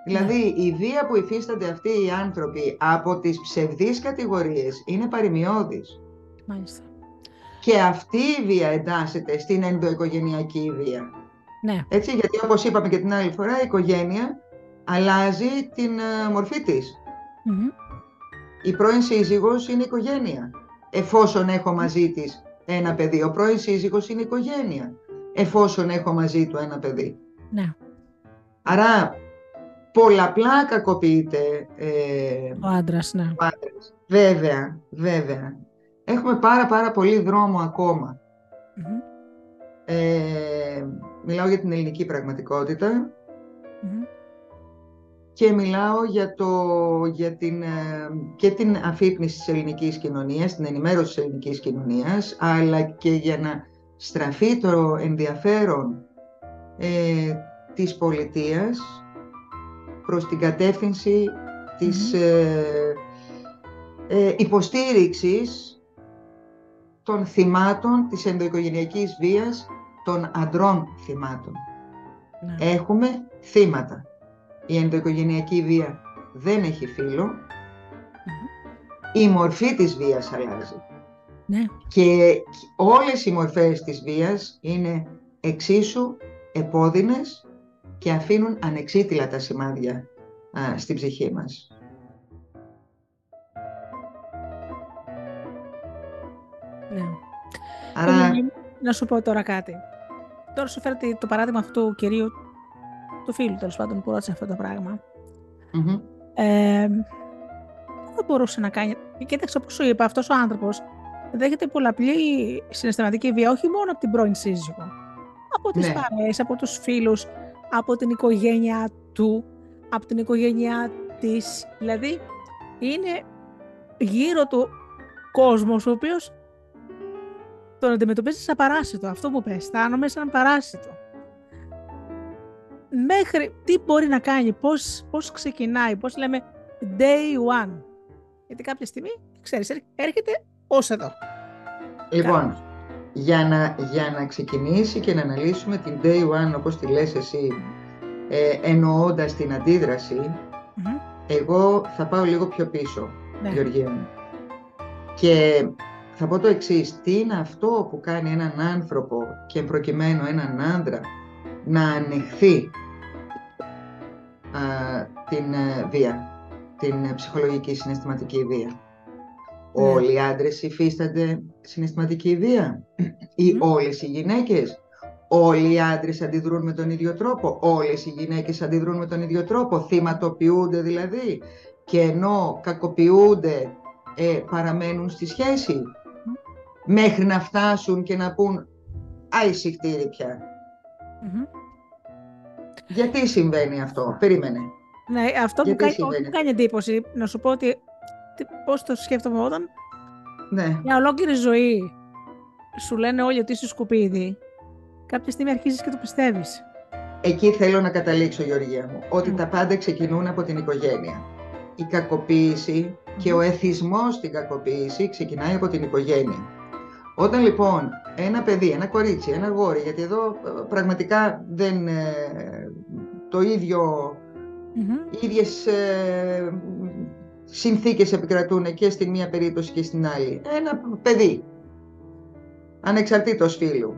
S2: Δηλαδή ναι. η βία που υφίστανται αυτοί οι άνθρωποι από τις ψευδείς κατηγορίες είναι παρημιώδης.
S1: Μάλιστα.
S2: Και αυτή η βία εντάσσεται στην ενδοοικογενειακή βία.
S1: Ναι.
S2: Έτσι, γιατί όπως είπαμε και την άλλη φορά, η οικογένεια αλλάζει την ε, μορφή της. Η πρώην σύζυγος είναι οικογένεια εφόσον έχω μαζί της ένα παιδί. Ο πρώην σύζυγος είναι οικογένεια, εφόσον έχω μαζί του ένα παιδί.
S1: Ναι.
S2: Άρα πολλαπλά κακοποιείται ε,
S1: ο άντρας, ναι.
S2: Ο άντρας. Βέβαια, βέβαια. Έχουμε πάρα πάρα πολύ δρόμο Ε, μιλάω για την ελληνική πραγματικότητα και μιλάω για, το, για την, ε, και την αφύπνιση της ελληνικής κοινωνίας, την ενημέρωση της ελληνικής κοινωνίας, αλλά και για να στραφεί το ενδιαφέρον ε, της πολιτείας προς την κατεύθυνση της ε, ε, υποστήριξης των θυμάτων της ενδοοικογενειακής βίας των αντρών θυμάτων. Ναι. Έχουμε θύματα. Η ενδοοικογενειακή βία δεν έχει Η μορφή της βίας αλλάζει.
S1: Ναι.
S2: Και όλες οι μορφές της βίας είναι εξίσου επώδυνες και αφήνουν ανεξίτηλα τα σημάδια α, στην ψυχή μας.
S1: Ναι. Άρα... Να σου πω τώρα κάτι. Τώρα σου φέρετε το παράδειγμα αυτού του κυρίου, του φίλου τέλος πάντων που ρώτησε αυτό το πραγμα Ε, δεν μπορούσε να κάνει. Κοίταξε όπως σου είπα, αυτός ο άνθρωπος δέχεται πολλαπλή συναισθηματική βία, όχι μόνο από την πρώην σύζυγο. Από τις ναι. παρέες, από τους φίλους, από την οικογένειά του, από την οικογένειά της. Δηλαδή, είναι γύρω του κόσμος ο οποίος τον αντιμετωπίζει σαν παράσιτο. Αυτό που πες, αισθάνομαι σαν παράσιτο. Μέχρι τι μπορεί να κάνει, πώς, πώς ξεκινάει, πώς λέμε day one. Γιατί κάποια στιγμή, ξέρεις, έρχεται ως εδώ.
S2: Λοιπόν, για να, για να ξεκινήσει και να αναλύσουμε την day one όπως τη λες εσύ, ε, εννοώντας την αντιδραση εγώ θα πάω λίγο πιο πίσω, ναι. Γεωργία μου. Και θα πω το εξής. Τι είναι αυτό που κάνει έναν άνθρωπο και προκειμένου έναν άντρα να ανεχθεί την ε, βία, την ψυχολογική συναισθηματική βία. Ναι. Όλοι οι άντρες υφίστανται συναισθηματική βία ή mm. όλες οι γυναίκες. Όλοι οι άντρες αντιδρούν με τον ίδιο τρόπο. Όλες οι γυναίκες αντιδρούν με τον ίδιο τρόπο. Θυματοποιούνται δηλαδή. Και ενώ κακοποιούνται ε, παραμένουν στη σχέση. Μέχρι να φτάσουν και να πούν «Άι πια». Γιατί συμβαίνει αυτό; Περίμενε.
S1: Ναι, αυτό που κάνει, κάνει εντύπωση, να σου πω ότι πώς το σκέφτομαι όταν
S2: ναι.
S1: μια ολόκληρη ζωή σου λένε όλοι ότι είσαι σκουπίδι, κάποια στιγμή αρχίζεις και το πιστεύεις.
S2: Εκεί θέλω να καταλήξω, Γεωργία μου, ότι τα πάντα ξεκινούν από την οικογένεια. Η κακοποίηση και ο εθισμός στην κακοποίηση ξεκινάει από την οικογένεια. Όταν λοιπόν ένα παιδί, ένα κορίτσι, ένα γόρι, γιατί εδώ ε, πραγματικά δεν ε, το ίδιο, mm-hmm. ίδιες ε, συνθήκες επικρατούν και στην μία περίπτωση και στην άλλη. Ένα παιδί, ανεξαρτήτως φίλου,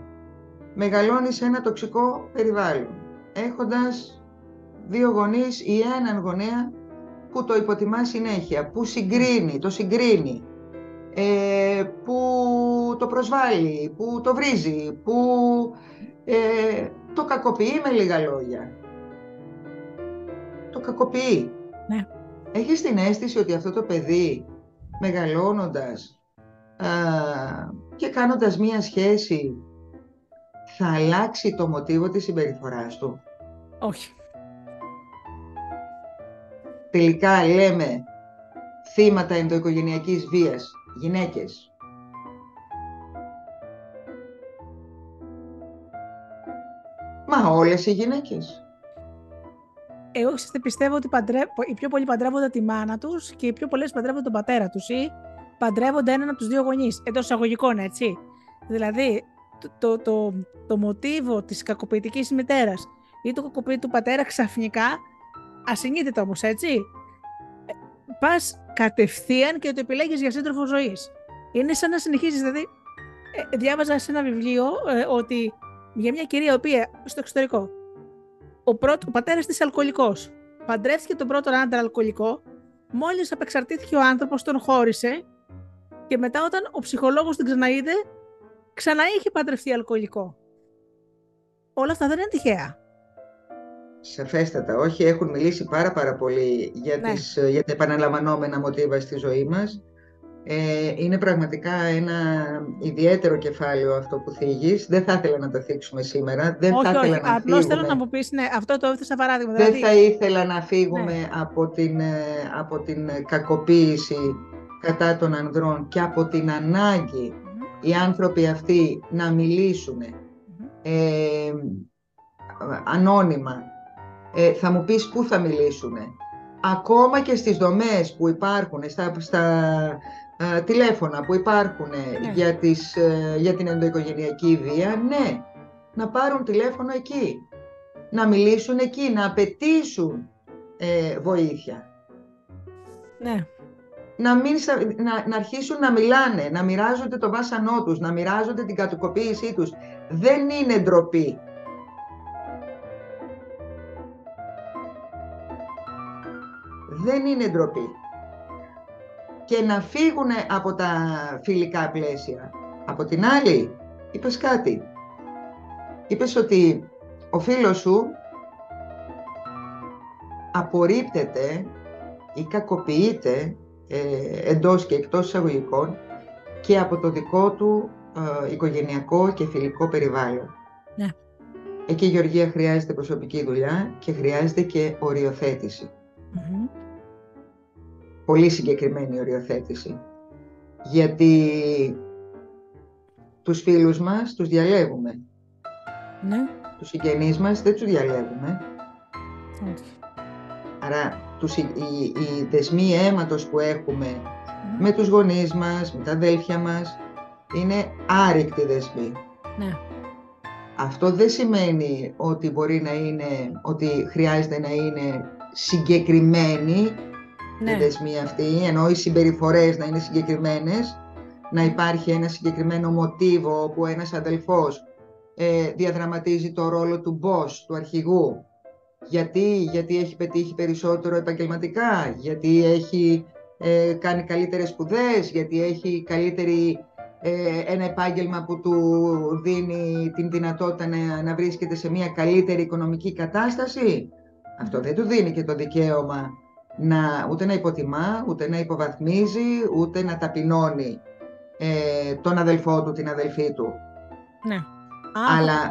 S2: μεγαλώνει σε ένα τοξικό περιβάλλον, έχοντας δύο γονείς ή έναν γονέα που το υποτιμά συνέχεια, που συγκρίνει, το συγκρίνει, ε, που το προσβάλλει, που το βρίζει, που ε, το κακοποιεί με λίγα λόγια. Το κακοποιεί.
S1: Ναι.
S2: Έχεις την αίσθηση ότι αυτό το παιδί μεγαλώνοντας και κάνοντας μία σχέση θα αλλάξει το μοτίβο της συμπεριφοράς του;
S1: Όχι.
S2: Τελικά λέμε θύματα ενδοοικογενειακής βίας, γυναίκες. Μα όλες οι γυναίκες
S1: εγώ πιστεύω ότι παντρε... οι πιο πολλοί παντρεύονται τη μάνα τους και οι πιο πολλές παντρεύονται τον πατέρα τους ή παντρεύονται έναν από τους δύο γονείς. Εντός εισαγωγικών, έτσι. Δηλαδή, το, το, το, το μοτίβο της κακοποιητικής μητέρας ή του κακοποιητικού πατέρα ξαφνικά, ασυνείδητο όμως, έτσι. Ε, Πας κατευθείαν και το επιλέγεις για σύντροφο ζωής. Είναι σαν να συνεχίζεις, δηλαδή. Ε, διάβαζα σε ένα βιβλίο ε, ότι για μια κυρία η οποία στο εξωτερικό ο, πρώτο, ο πατέρας της αλκοολικός. Παντρεύτηκε τον πρώτο άντρα αλκοολικό, μόλις απεξαρτήθηκε ο άνθρωπος, τον χώρισε και μετά όταν ο ψυχολόγος την ξαναείδε, ξανά είχε παντρευτεί αλκοολικό. Όλα αυτά δεν είναι τυχαία.
S2: Σαφέστατα, όχι, έχουν μιλήσει πάρα πάρα πολύ για, ναι. τις, για τα επαναλαμβανόμενα μοτίβα στη ζωή μας ε, είναι πραγματικά ένα ιδιαίτερο κεφάλαιο αυτό που θίγεις. Δεν θα ήθελα να το θίξουμε σήμερα. Δεν
S1: όχι,
S2: θα ήθελα
S1: όχι.
S2: να
S1: Απλώς θέλω να μου πεις, ναι, αυτό το έθεσα παράδειγμα.
S2: Δεν δηλαδή... θα ήθελα να φύγουμε ναι. από, την, ε, από την κακοποίηση κατά των ανδρών και από την αναγκη οι άνθρωποι αυτοί να μιλήσουν ε, ανώνυμα. Ε, θα μου πεις πού θα μιλήσουν. Ακόμα και στις δομές που υπάρχουν, στα, στα τηλέφωνα που υπάρχουν ναι. για, τις, για την ενδοοικογενειακή βία, ναι, να πάρουν τηλέφωνο εκεί, να μιλήσουν εκεί, να απαιτήσουν βοήθεια.
S1: Ναι
S2: να, μην, να, να αρχίσουν να μιλάνε, να μοιράζονται το βάσανό τους, να μοιράζονται την κατοικοποίησή τους. Δεν είναι ντροπή. Δεν είναι ντροπή. Και να φύγουν από τα φιλικά πλαίσια. Από την άλλη, είπες κάτι. Είπες ότι ο φίλος σου απορρίπτεται ή κακοποιείται ε, εντός και εκτός εισαγωγικών και από το δικό του ε, οικογενειακό και φιλικό περιβάλλον.
S1: Ναι.
S2: Εκεί η Γεωργία χρειάζεται προσωπική δουλειά και χρειάζεται και οριοθετηση Πολύ συγκεκριμένη οριοθέτηση. Γιατί τους φίλους μας τους διαλέγουμε.
S1: Ναι.
S2: Τους συγγενείς μας δεν τους διαλέγουμε. Άρα τους, οι, οι δεσμοί αίματος που έχουμε με τους γονείς μας, με τα αδέλφια μας, είναι άρρηκτοι δεσμοί.
S1: Ναι.
S2: Αυτό δεν σημαίνει ότι μπορεί να είναι, ότι χρειάζεται να είναι συγκεκριμένοι ναι. οι δεσμοί αυτοί, ενώ οι συμπεριφορές να είναι συγκεκριμένες, να υπάρχει ένα συγκεκριμένο μοτίβο όπου ένας αδελφός ε, διαδραματίζει το ρόλο του boss, του αρχηγού, γιατί, γιατί έχει πετύχει περισσότερο επαγγελματικά, γιατί έχει ε, κάνει καλύτερες σπουδές, γιατί έχει καλύτερη, ε, ένα επάγγελμα που του δίνει την δυνατότητα να, να βρίσκεται σε μια καλύτερη οικονομική κατάσταση. Αυτό δεν του δίνει και το δικαίωμα να, ούτε να υποτιμά, ούτε να υποβαθμίζει, ούτε να ταπεινώνει ε, τον αδελφό του, την αδελφή του.
S1: Ναι. αλλά,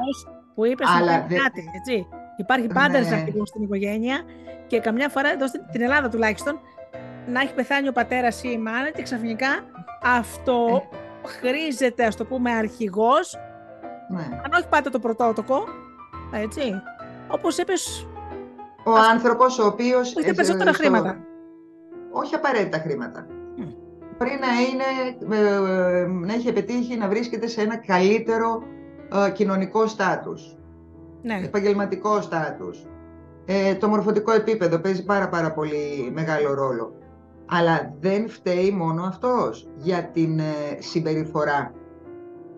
S1: που είπες αλλά, κάτι, έτσι. Υπάρχει πάντα ναι. στην οικογένεια και καμιά φορά εδώ στην Ελλάδα τουλάχιστον να έχει πεθάνει ο πατέρας ή η μάνα και ξαφνικά αυτό ε. χρήζεται, ας το πούμε, αρχηγός.
S2: Ναι.
S1: Αν όχι πάντα το πρωτότοκο. Έτσι. Όπως είπες.
S2: Ο ας... άνθρωπος ο οποίος.
S1: Έχει περισσότερα χρήματα.
S2: Όχι απαραίτητα χρήματα. Mm. Μπορεί να, είναι, ε, να έχει πετύχει να βρίσκεται σε ένα καλύτερο ε, κοινωνικό στάτους
S1: ναι.
S2: επαγγελματικό στάτους. Ε, το μορφωτικό επίπεδο παίζει πάρα πάρα πολύ μεγάλο ρόλο. Αλλά δεν φταίει μόνο αυτός για την ε, συμπεριφορά.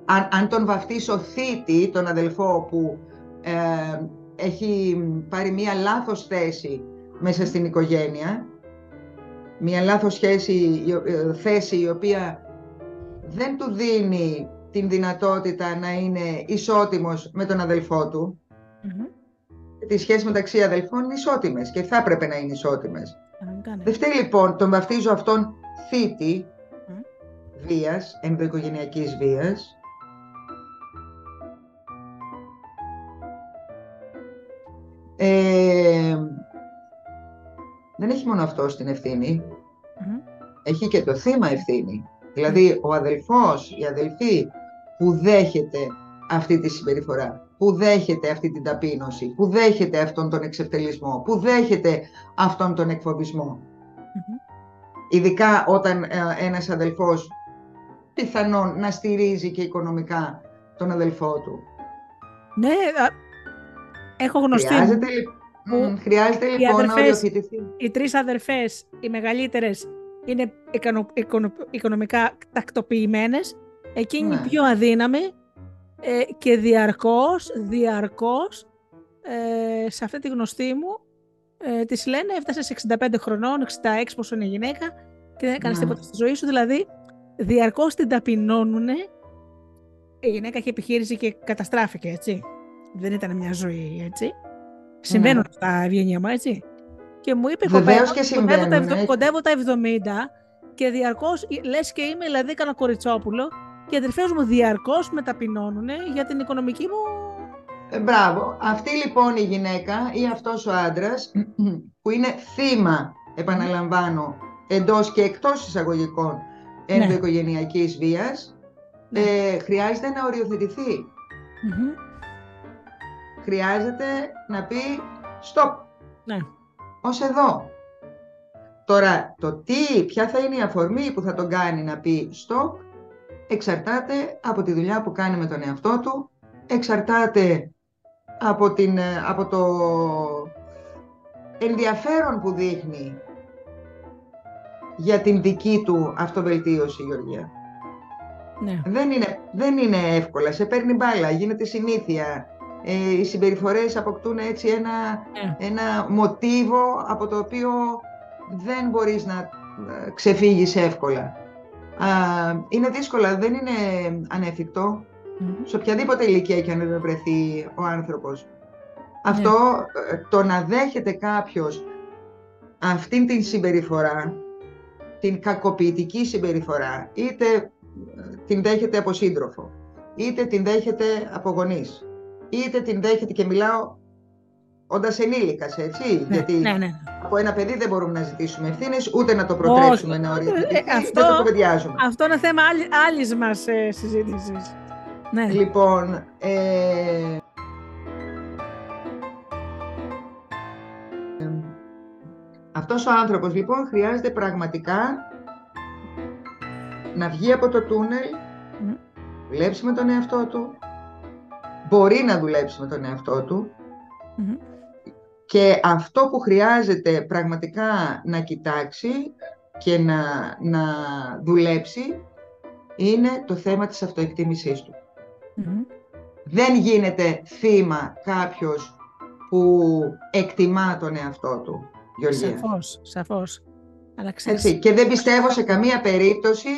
S2: Αν, αν τον βαφτίσω θήτη, τον αδελφό που ε, έχει πάρει μία λάθος θέση μέσα στην οικογένεια, μία λάθος σχέση, ε, θέση η οποία δεν του δίνει την δυνατότητα να είναι ισότιμος με τον αδελφό του, Mm-hmm. Τη σχέση μεταξύ αδελφών είναι ισότιμες και θα έπρεπε να είναι ισότιμες. Δεν φταίει λοιπόν, τον βαφτίζω αυτόν θήτη mm. βίας, ενδοοικογενειακής βίας, ε, δεν έχει μόνο αυτό την ευθύνη, έχει και το θύμα ευθύνη. Δηλαδή ο αδελφός, η αδελφή που δέχεται αυτή τη συμπεριφορά που δέχεται αυτή την ταπείνωση, που δέχεται αυτόν τον εξευτελισμό, που δέχεται αυτόν τον εκφοβισμό. Ειδικά όταν ε, ένας αδελφός πιθανόν να στηρίζει και οικονομικά τον αδελφό του.
S1: Ναι, έχω γνωστεί.
S2: Χρειάζεται, που χρειάζεται λοιπόν να οριοθετηθεί.
S1: Οι τρεις αδελφές, οι μεγαλύτερες, είναι οικονομικά τακτοποιημένες. Εκείνη ναι. η πιο αδύναμη ε, και διαρκώς, διαρκώς, ε, σε αυτή τη γνωστή μου, ε, της λένε έφτασες σε 65 χρονών, 66 πόσο είναι γυναίκα και δεν έκανες ναι. τίποτα στη ζωή σου, δηλαδή διαρκώς την ταπεινώνουνε. Η γυναίκα είχε επιχείρηση και καταστράφηκε, έτσι. Δεν ήταν μια ζωή, έτσι. Συμβαίνουν ναι. αυτά ευγενία μου, έτσι. Και μου είπε,
S2: Βεβαίως και κοντεύω,
S1: τα, κοντεύω τα 70 και διαρκώς, λες και είμαι δηλαδή κανένα κοριτσόπουλο και οι αδερφές μου διαρκώς με ταπεινώνουν για την οικονομική μου.
S2: Ε, μπράβο. Αυτή λοιπόν η γυναίκα ή αυτός ο άντρας που είναι θύμα, επαναλαμβάνω, εντός και εκτός εισαγωγικών ναι. ενδοοικογενειακής βίας, ναι. ε, χρειάζεται να οριοθετηθει χρειάζεται να πει stop.
S1: Ναι.
S2: Ως εδώ. Τώρα, το τι, ποια θα είναι η αφορμή που θα τον κάνει να πει stop, εξαρτάται από τη δουλειά που κάνει με τον εαυτό του, εξαρτάται από, την, από το ενδιαφέρον που δείχνει για την δική του αυτοβελτίωση, Γεωργία.
S1: Ναι.
S2: Δεν, είναι, δεν είναι εύκολα, σε παίρνει μπάλα, γίνεται συνήθεια. Ε, οι συμπεριφορές αποκτούν έτσι ένα,
S1: Ναι.
S2: ένα μοτίβο από το οποίο δεν μπορείς να ε, ξεφύγεις εύκολα. Α, είναι δύσκολα, δεν είναι ανέφικτο
S1: Μμμ.
S2: σε οποιαδήποτε ηλικία και αν βρεθεί ο άνθρωπος. Αυτό ε, το να δέχεται κάποιος αυτήν την συμπεριφορά, την κακοποιητική συμπεριφορά, είτε ε, την δέχεται από σύντροφο, είτε την δέχεται από γονείς, είτε την δέχεται και μιλάω όντας ενήλικας, έτσι,
S1: Ναι,
S2: γιατί
S1: ναι, ναι.
S2: από ένα παιδί δεν μπορούμε να ζητήσουμε ευθύνες, ούτε να το προτρέψουμε
S1: Όχι.
S2: να
S1: Ε,
S2: οριοθετηθεί,
S1: αυτό-
S2: δεν το κουβεντιάζουμε.
S1: Αυτό είναι θέμα άλλη, άλλης μας ε, συζήτησης. Ναι.
S2: Λοιπόν, ε, αυτός ο άνθρωπος λοιπόν χρειάζεται πραγματικά να βγει από το τούνελ,
S1: Μμ.
S2: δουλέψει με τον εαυτό του, μπορεί να δουλέψει με τον εαυτό του
S1: Μμμ.
S2: και αυτό που χρειάζεται πραγματικά να κοιτάξει και να, να δουλέψει είναι το θέμα της αυτοεκτίμησής του.
S1: Μμμ.
S2: Δεν γίνεται θύμα κάποιος που εκτιμά τον εαυτό του, Γεωργία.
S1: Σαφώς, σαφώς. Αλλά ξέρεις,
S2: Έτσι. Και δεν πιστεύω σε καμία περίπτωση,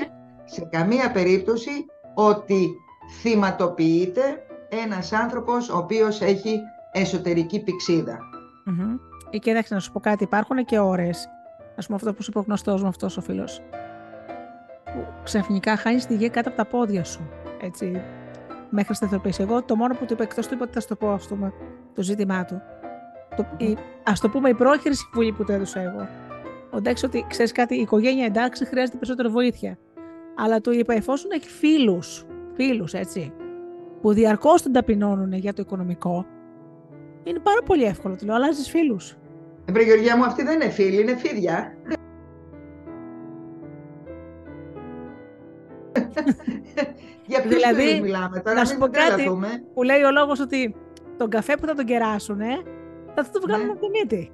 S2: σε καμία περίπτωση ότι θυματοποιείται ένας άνθρωπος ο οποίος έχει εσωτερική πηξίδα.
S1: Μμμ. Ή και εντάξει, να σου πω κάτι, υπάρχουν και ώρες, ας πούμε αυτό που σου είπε ο γνωστός μου αυτός ο φίλος, που ξαφνικά χάνεις τη γη κάτω από τα πόδια σου, έτσι, μέχρι σταθεροποίηση. Εγώ το μόνο που του είπα, εκτός του είπα ότι θα σου το πω αυτό με το ζήτημά του, το, η, ας το πούμε η πρόχειρη συμβουλή που του έδωσα εγώ, εντάξει ότι ξέρεις κάτι, η οικογένεια εντάξει χρειάζεται περισσότερη βοήθεια, αλλά του είπα εφόσον έχει φίλους, φίλους έτσι, που διαρκώς τον ταπεινώνουν για το οικονομικό, είναι πάρα πολύ εύκολο. Του λέω, αλλάζεις φίλους.
S2: Ε, βρε Γεωργία μου, αυτή δεν είναι φίλη, είναι φίδια. Για ποιους
S1: Δηλαδή,
S2: φίλους μιλάμε τώρα,
S1: να σου
S2: μην
S1: πω κάτι.
S2: τρελαθούμε.
S1: Που λέει ο λόγος ότι τον καφέ που θα τον κεράσουν, θα του βγάλουν
S2: Ναι.
S1: από τη μύτη.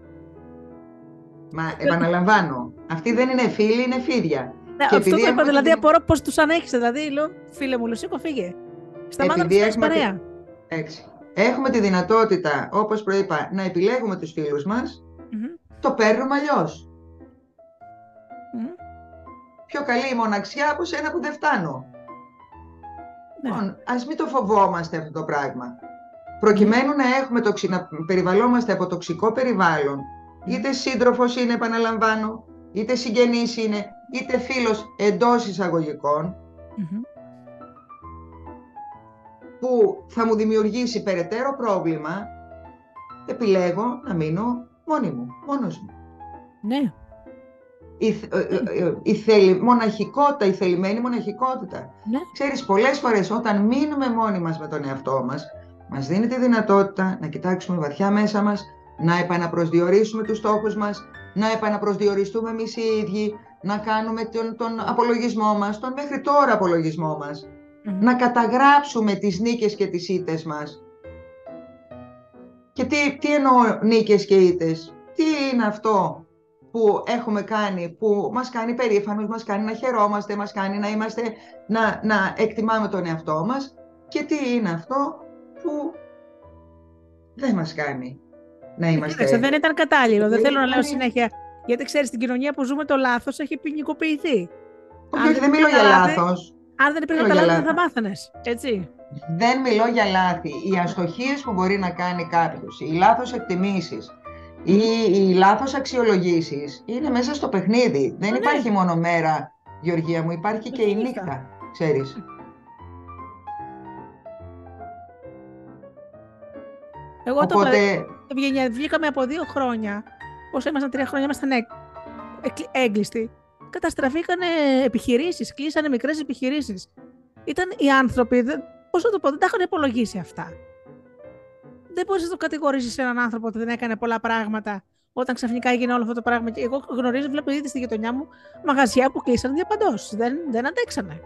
S2: Μα επαναλαμβάνω, αυτή δεν είναι φίλη, είναι φίδια.
S1: Ναι,
S2: Και
S1: αυτό
S2: επειδή
S1: το είπα,
S2: έχουμε
S1: δηλαδή
S2: την-
S1: απορώ πώς τους ανέχει. Δηλαδή, λέω, φίλε μου, Λουσίκο, φύγε. Σταμάτα να
S2: Επειδή
S1: του
S2: έχουμε τη-
S1: παρέα.
S2: Έτσι. Έχουμε τη δυνατότητα, όπως προείπα, να επιλέγουμε τους φίλους μας,
S1: Μμμ.
S2: το παίρνουμε αλλιώς.
S1: Μμμ.
S2: Πιο καλή η μοναξιά από σένα που δεν φτάνω.
S1: Ναι.
S2: Λοιπόν, ας μην το φοβόμαστε αυτό το πράγμα. Προκειμένου να, έχουμε το, ξυ- να περιβαλλόμαστε από τοξικό περιβάλλον, είτε σύντροφος είναι, επαναλαμβάνω, είτε συγγενής είναι, είτε φίλος εντός εισαγωγικών,
S1: Μμμ.
S2: Που θα μου δημιουργήσει περαιτέρω πρόβλημα, επιλέγω να μείνω μόνη μου, μόνος μου.
S1: Ναι.
S2: Η, θ- ε, ε, ε, η θελη- μοναχικότητα, η θελημένη μοναχικότητα.
S1: Ναι.
S2: Ξέρεις, πολλές φορές όταν μείνουμε μόνοι μας με τον εαυτό μας, μας δίνει τη δυνατότητα να κοιτάξουμε βαθιά μέσα μας, να επαναπροσδιορίσουμε τους στόχους μας, να επαναπροσδιοριστούμε εμείς οι ίδιοι, να κάνουμε τον, τον απολογισμό μας, τον μέχρι τώρα απολογισμό μας,
S1: Μμμ.
S2: να καταγράψουμε τις νίκες και τις ήττες μας. Και τι, τι εννοώ νίκες και ήττες; Τι είναι αυτό που έχουμε κάνει, που μας κάνει περήφανος, μας κάνει να χαιρόμαστε, μας κάνει να, είμαστε, να, να εκτιμάμε τον εαυτό μας; Και τι είναι αυτό που δεν μας κάνει να είμαστε...
S1: Κοίταξε, δεν ήταν κατάλληλο. Δεν θέλω να λέω
S2: Είναι-
S1: συνέχεια. Γιατί ξέρεις, στην κοινωνία που ζούμε το λάθος έχει ποινικοποιηθεί.
S2: Όχι,
S1: αν
S2: όχι,
S1: δεν
S2: δεν μιλώ για
S1: καταλάβει-
S2: λάθος.
S1: Αν δεν υπήρχαν
S2: Μιλώ
S1: τα
S2: για
S1: λάθη, δεν θα
S2: λάθη.
S1: μάθανε. Έτσι.
S2: Δεν μιλώ για λάθη. Οι αστοχίες που μπορεί να κάνει κάποιος, οι λάθος εκτιμήσεις ή οι λάθος αξιολογήσεις είναι μέσα στο παιχνίδι. Δεν
S1: Ναι.
S2: υπάρχει μόνο μέρα, Γεωργία μου, υπάρχει και η
S1: νύχτα.
S2: νύχτα, ξέρεις.
S1: Εγώ το
S2: Οπότε,
S1: Ευγενία, βγήκαμε από δύο χρόνια. Όσο ήμασταν τρία χρόνια, ήμασταν έγ- εκ- έγκλειστοι. Καταστραφήκανε επιχειρήσεις, κλείσανε μικρές επιχειρήσεις. Ήταν οι άνθρωποι, δεν, πώς να το πω, δεν τα είχαν υπολογίσει αυτά. δεν μπορείς να το κατηγορήσεις έναν άνθρωπο ότι δεν έκανε πολλά πράγματα όταν ξαφνικά έγινε όλο αυτό το πράγμα. Και εγώ γνωρίζω, βλέπω ήδη στη γειτονιά μου μαγαζιά που κλείσαν διαπαντό. Δεν, δεν αντέξανε.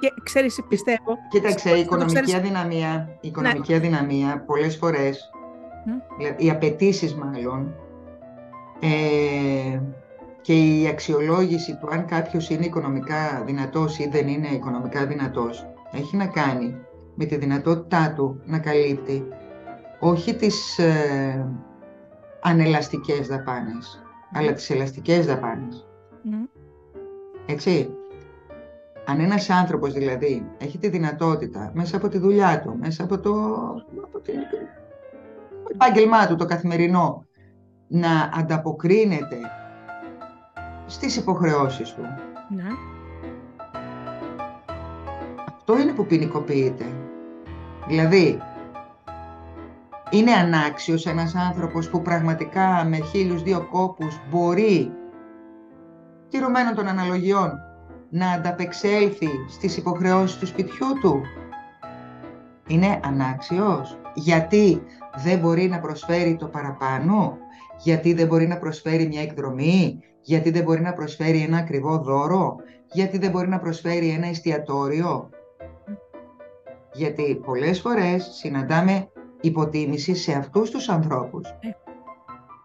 S1: Και ξέρεις, πιστεύω...
S2: Κοίταξε, η οικονομική ξέρεις... αδυναμία, η οικονομική ναι. αδυναμία πολλές φορές, mm. οι απαιτήσεις μάλλον, ε, και η αξιολόγηση του αν κάποιος είναι οικονομικά δυνατός ή δεν είναι οικονομικά δυνατός, έχει να κάνει με τη δυνατότητά του να καλύπτει όχι τις ε, ανελαστικές δαπάνες, αλλά τις ελαστικές δαπάνες. Έτσι. Αν ένας άνθρωπος δηλαδή έχει τη δυνατότητα μέσα από τη δουλειά του, μέσα από το, από το επάγγελμά του, το καθημερινό, να ανταποκρίνεται στις υποχρεώσεις του. Ναι. Αυτό είναι που ποινικοποιείται. Δηλαδή, είναι ανάξιος ένας άνθρωπος που πραγματικά με χίλιους δύο κόπους μπορεί, τηρωμένων των αναλογιών, να ανταπεξέλθει στις υποχρεώσεις του σπιτιού του. Είναι ανάξιος. Γιατί δεν μπορεί να προσφέρει το παραπάνω; Γιατί δεν μπορεί να προσφέρει μια εκδρομή. Γιατί δεν μπορεί να προσφέρει ένα ακριβό δώρο. Γιατί δεν μπορεί να προσφέρει ένα εστιατόριο. Γιατί πολλές φορές συναντάμε υποτίμηση σε αυτούς τους ανθρώπους.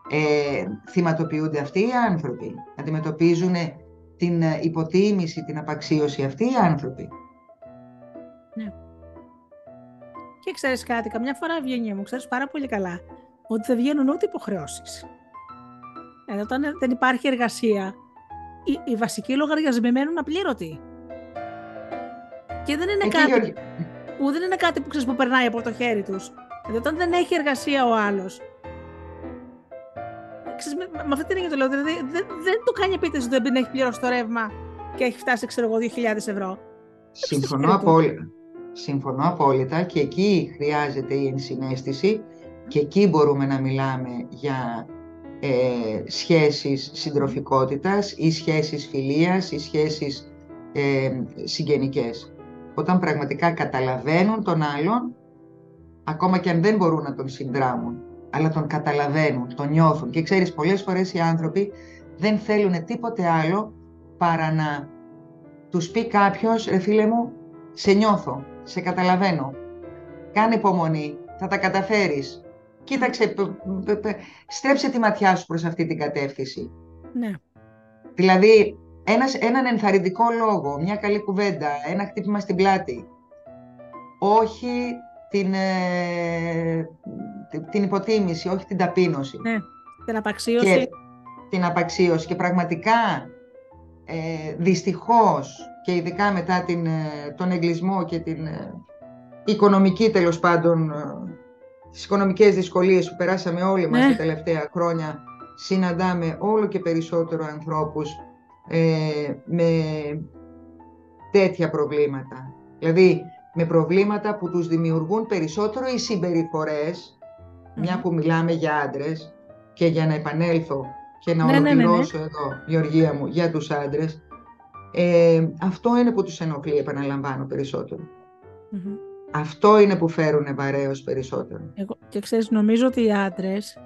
S2: Ε, ε θυματοποιούνται αυτοί οι άνθρωποι. Αντιμετωπίζουν την ε, υποτίμηση, την απαξίωση αυτοί οι άνθρωποι.
S1: Ναι. Και ξέρεις κάτι, καμιά φορά βγαίνει μου, ξέρεις πάρα πολύ καλά, ότι δεν βγαίνουν ούτε υποχρεώσεις. Ε, όταν δεν υπάρχει εργασία, οι, οι βασικοί λογαριασμοί μένουν απλήρωτοι. Και δεν είναι, κάτι, που, δεν είναι κάτι που ξέρεις που περνάει από το χέρι τους. Δηλαδή, όταν δεν έχει εργασία ο άλλος, με, με αυτή την έννοια το λέω. Δηλαδή, δεν, δεν το κάνει επίτευξη ότι δεν έχει πληρώσει το ρεύμα και έχει φτάσει, ξέρω εγώ, 2.000 ευρώ.
S2: Συμφωνώ απόλυτα. Συμφωνώ απόλυτα και εκεί χρειάζεται η ενσυναίσθηση και εκεί μπορούμε να μιλάμε για ε, σχέσεις συντροφικότητας ή σχέσεις φιλίας ή σχέσεις ε, συγγενικές. Όταν πραγματικά καταλαβαίνουν τον άλλον, ακόμα και αν δεν μπορούν να τον συνδράμουν, αλλά τον καταλαβαίνουν, τον νιώθουν. Και ξέρεις, πολλές φορές οι άνθρωποι δεν θέλουν τίποτε άλλο παρά να τους πει κάποιος, ρε φίλε μου, σε νιώθω, σε καταλαβαίνω, κάνε υπομονή, θα τα καταφέρεις. Κοίταξε, στρέψε τη ματιά σου προς αυτή την κατεύθυνση.
S1: Ναι.
S2: Δηλαδή, ένας, έναν ενθαρρυντικό λόγο, μια καλή κουβέντα, ένα χτύπημα στην πλάτη. Όχι την, ε, την υποτίμηση, όχι την ταπείνωση.
S1: Ναι, την απαξίωση. Και,
S2: την απαξίωση και πραγματικά ε, δυστυχώς και ειδικά μετά την, ε, τον εγκλισμό και την ε, οικονομική τέλος πάντων ε, τις οικονομικές δυσκολίες που περάσαμε όλοι μας ναι. τα τελευταία χρόνια συναντάμε όλο και περισσότερο ανθρώπους με τέτοια προβλήματα. Δηλαδή με προβλήματα που τους δημιουργούν περισσότερο οι συμπεριφορές, μια που μιλάμε για άντρες, και για να επανέλθω και να ναι, ολοκληρώσω ναι, ναι, εδώ, Γεωργία μου, για τους άντρες, ε, αυτό είναι που τους ενοχλεί, επαναλαμβάνω, Αυτό είναι που φέρουν βαρέως περισσότερο.
S1: Εγώ, και ξέρεις, νομίζω ότι οι άντρες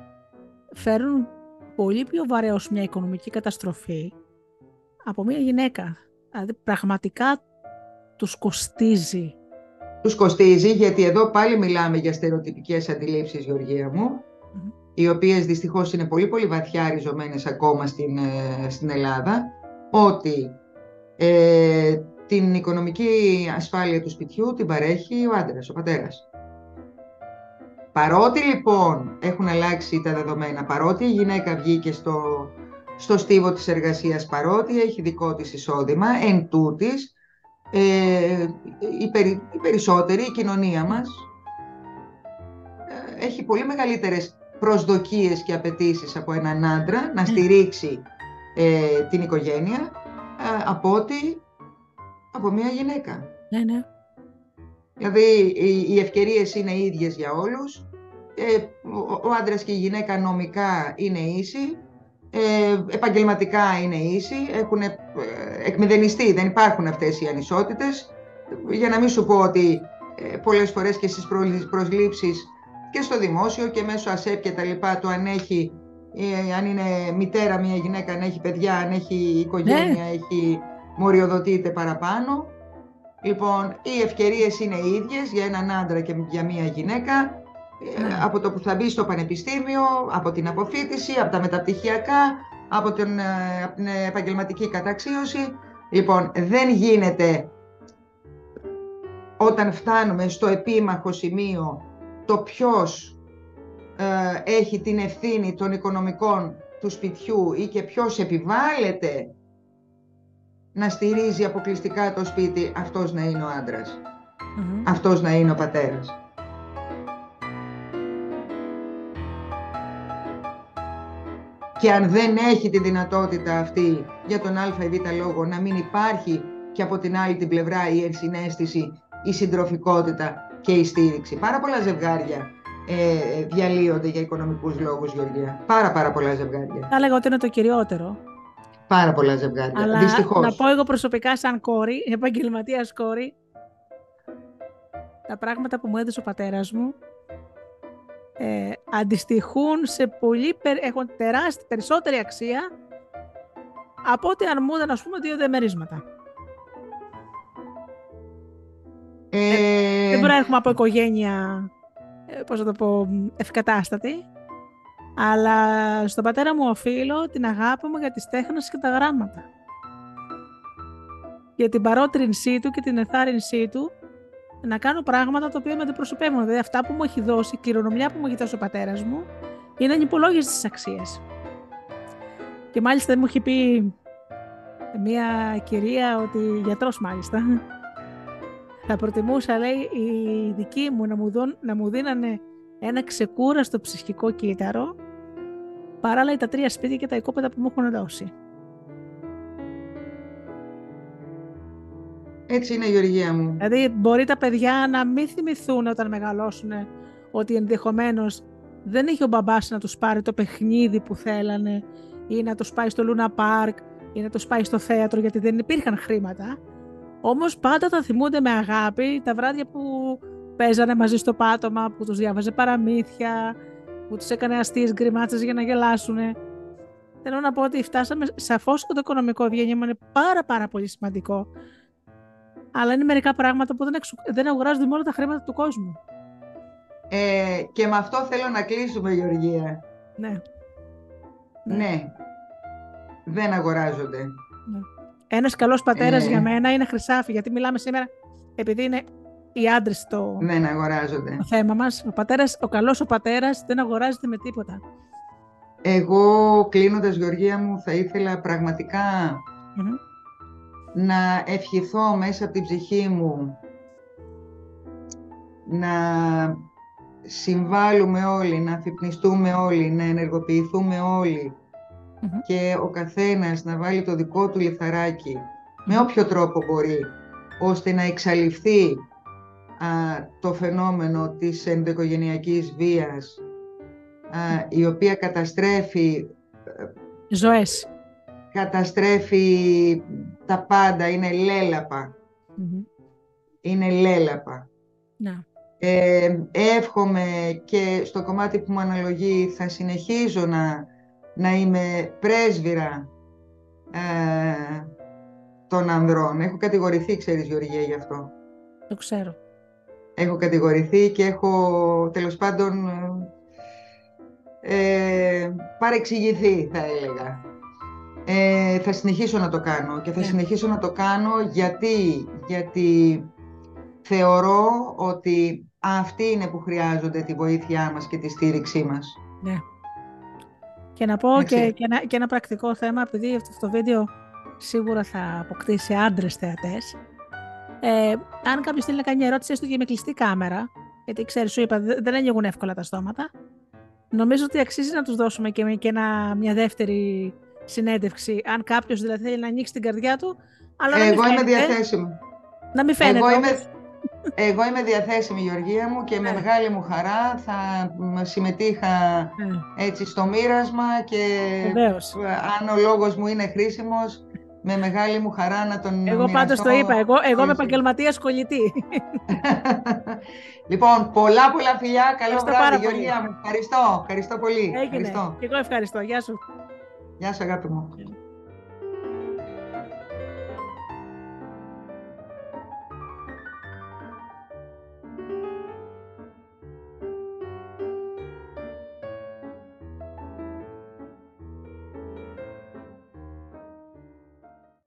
S1: φέρουν πολύ πιο βαρέως μια οικονομική καταστροφή από μια γυναίκα. Δηλαδή, πραγματικά τους κοστίζει
S2: τους κοστίζει, γιατί εδώ πάλι μιλάμε για στερεοτυπικές αντιλήψεις, Γεωργία μου, οι οποίες δυστυχώς είναι πολύ πολύ βαθιά ριζωμένες ακόμα στην, ε, στην Ελλάδα, ότι ε, την οικονομική ασφάλεια του σπιτιού την παρέχει ο άντρας, ο πατέρας. Παρότι λοιπόν έχουν αλλάξει τα δεδομένα, παρότι η γυναίκα βγήκε στο, στο στίβο της εργασίας, παρότι έχει δικό της εισόδημα, εν τούτης, ε, η, περι, η περισσότερη, η κοινωνία μας, ε, έχει πολύ μεγαλύτερες προσδοκίες και απαιτήσεις από έναν άντρα να ναι. στηρίξει ε, την οικογένεια ε, από ότι από μια γυναίκα.
S1: Ναι, ναι.
S2: Δηλαδή οι, οι ευκαιρίες είναι ίδιες για όλους, ο, ο άντρας και η γυναίκα νομικά είναι ίσοι, ε, επαγγελματικά είναι ίσοι, έχουν εκμηδενιστεί, δεν υπάρχουν αυτές οι ανισότητες. Για να μην σου πω ότι ε, πολλές φορές και στις προσλήψεις και στο δημόσιο και μέσω ΑΣΕΠ και τα λοιπά, το αν έχει, ε, αν είναι μητέρα μια γυναίκα, αν έχει παιδιά, αν έχει οικογένεια, ναι. έχει μοριοδοτείται παραπάνω. Λοιπόν, οι ευκαιρίες είναι οι ίδιες για έναν άντρα και για μια γυναίκα. Ε, ναι. Από το που θα μπει στο πανεπιστήμιο, από την αποφύτιση, από τα μεταπτυχιακά, από την, ε, από την επαγγελματική καταξίωση. Λοιπόν, δεν γίνεται όταν φτάνουμε στο επίμαχο σημείο το ποιος ε, έχει την ευθύνη των οικονομικών του σπιτιού ή και ποιος επιβάλλεται να στηρίζει αποκλειστικά το σπίτι, αυτός να είναι ο άντρας. Αυτός να είναι ο πατέρας. Και αν δεν έχει τη δυνατότητα αυτή για τον α ή β λόγο να μην υπάρχει και από την άλλη την πλευρά η ενσυναίσθηση, η συντροφικότητα και η στήριξη. Πάρα πολλά ζευγάρια ε, διαλύονται για οικονομικούς λόγους, Γεωργία. Πάρα πάρα πολλά ζευγάρια.
S1: Θα έλεγα ότι είναι το κυριότερο.
S2: Πάρα πολλά ζευγάρια. Αλλά Δυστυχώς.
S1: να πω εγώ προσωπικά σαν κόρη, επαγγελματίας κόρη, τα πράγματα που μου έδωσε ο πατέρας μου ε, αντιστοιχούν σε πολύ, έχουν τεράστια, περισσότερη αξία από ότι αν μου έδωσαν, ας πούμε, δύο δεμερίσματα. Ε... Δεν προέρχομαι από οικογένεια, ε, πώς θα το πω, ευκατάστατη. Αλλά στον πατέρα μου οφείλω την αγάπη μου για τις τέχνες και τα γράμματα. Για την παρότρινσή του και την εθάρρυνσή του να κάνω πράγματα τα οποία με αντιπροσωπεύουν. Δηλαδή αυτά που μου έχει δώσει, η κληρονομιά που μου έχει δώσει ο πατέρας μου, είναι ανυπολόγιστες αξίες. Και μάλιστα μου έχει πει μια κυρία, ότι γιατρός μάλιστα, θα προτιμούσα, λέει, οι δικοί μου να μου, δουν, να μου δίνανε ένα ξεκούραστο ψυχικό κύτταρο παρά λέει τα τρία σπίτια και τα οικόπεδα που μου έχουν δώσει.
S2: Έτσι είναι η Γεωργία μου.
S1: Δηλαδή μπορεί τα παιδιά να μην θυμηθούν όταν μεγαλώσουν ότι ενδεχομένως δεν είχε ο μπαμπάς να τους πάρει το παιχνίδι που θέλανε ή να τους πάει στο Λούνα Πάρκ ή να τους πάει στο θέατρο γιατί δεν υπήρχαν χρήματα. Όμως πάντα θα θυμούνται με αγάπη τα βράδια που παίζανε μαζί στο πάτωμα, που τους διάβαζε παραμύθια, που τους έκανε αστείες γκριμάτσες για να γελάσουν. Θέλω να πω ότι φτάσαμε, σαφώς και το οικονομικό ευγένεια είναι πάρα πάρα πολύ σημαντικό. Αλλά είναι μερικά πράγματα που δεν, εξου... δεν αγοράζονται με όλα τα χρήματα του κόσμου.
S2: Ε, και με αυτό θέλω να κλείσουμε, Γεωργία.
S1: Ναι.
S2: Ναι. Δεν αγοράζονται. Ναι.
S1: Ένας καλός πατέρας ε... για μένα είναι χρυσάφι, γιατί μιλάμε σήμερα, επειδή είναι οι άντρες το,
S2: δεν αγοράζονται.
S1: το θέμα μας. Ο, πατέρας, ο καλός ο πατέρας δεν αγοράζεται με τίποτα.
S2: Εγώ κλείνοντας Γεωργία μου θα ήθελα να ευχηθώ μέσα από την ψυχή μου να συμβάλλουμε όλοι, να αφυπνιστούμε όλοι, να ενεργοποιηθούμε και ο καθένας να βάλει το δικό του λιθαράκι με όποιο τρόπο μπορεί, ώστε να εξαλειφθεί το φαινόμενο της ενδοοικογενειακής βίας η οποία καταστρέφει
S1: ζωές
S2: καταστρέφει τα πάντα, είναι Είναι λέλαπα.
S1: Να.
S2: Ε, εύχομαι και στο κομμάτι που μου αναλογεί θα συνεχίζω να, να είμαι πρέσβυρα ε, των ανδρών. Έχω κατηγορηθεί, ξέρεις Γεωργία, γι' αυτό.
S1: Το ξέρω
S2: έχω κατηγορηθεί και έχω τέλος πάντων ε, παρεξηγηθεί θα έλεγα. Ε, θα συνεχίσω να το κάνω και θα ναι. συνεχίσω να το κάνω γιατί, γιατί θεωρώ ότι αυτοί είναι που χρειάζονται τη βοήθειά μας και τη στήριξή μας.
S1: Ναι. Και να πω και, και, ένα, και ένα πρακτικό θέμα, επειδή αυτό το βίντεο σίγουρα θα αποκτήσει άντρες θεατές. Ε, αν κάποιος θέλει να κάνει μια ερώτηση, έστω και με κλειστή κάμερα, γιατί ξέρεις, σου είπα, δεν ανοίγουν εύκολα τα στόματα. Νομίζω ότι αξίζει να τους δώσουμε και, και ένα, μια δεύτερη συνέντευξη, αν κάποιος δηλαδή θέλει να ανοίξει την καρδιά του. Αλλά
S2: Εγώ είμαι διαθέσιμη.
S1: Να μην φαίνεται.
S2: Εγώ είμαι, εγώ είμαι διαθέσιμη, Γεωργία μου, και με ναι. μεγάλη μου χαρά θα συμμετείχα ναι. έτσι στο μοίρασμα και αν ο λόγος μου είναι χρήσιμος, με μεγάλη μου χαρά να τον
S1: Εγώ πάντως το είπα, εγώ, εγώ είμαι επαγγελματίας κολλητή.
S2: λοιπόν, πολλά πολλά φιλιά, καλό βράδυ Γεωργία μου. Ευχαριστώ, ευχαριστώ πολύ.
S1: Έγινε.
S2: Ευχαριστώ.
S1: Και εγώ ευχαριστώ. Γεια σου.
S2: Γεια σου αγάπη μου.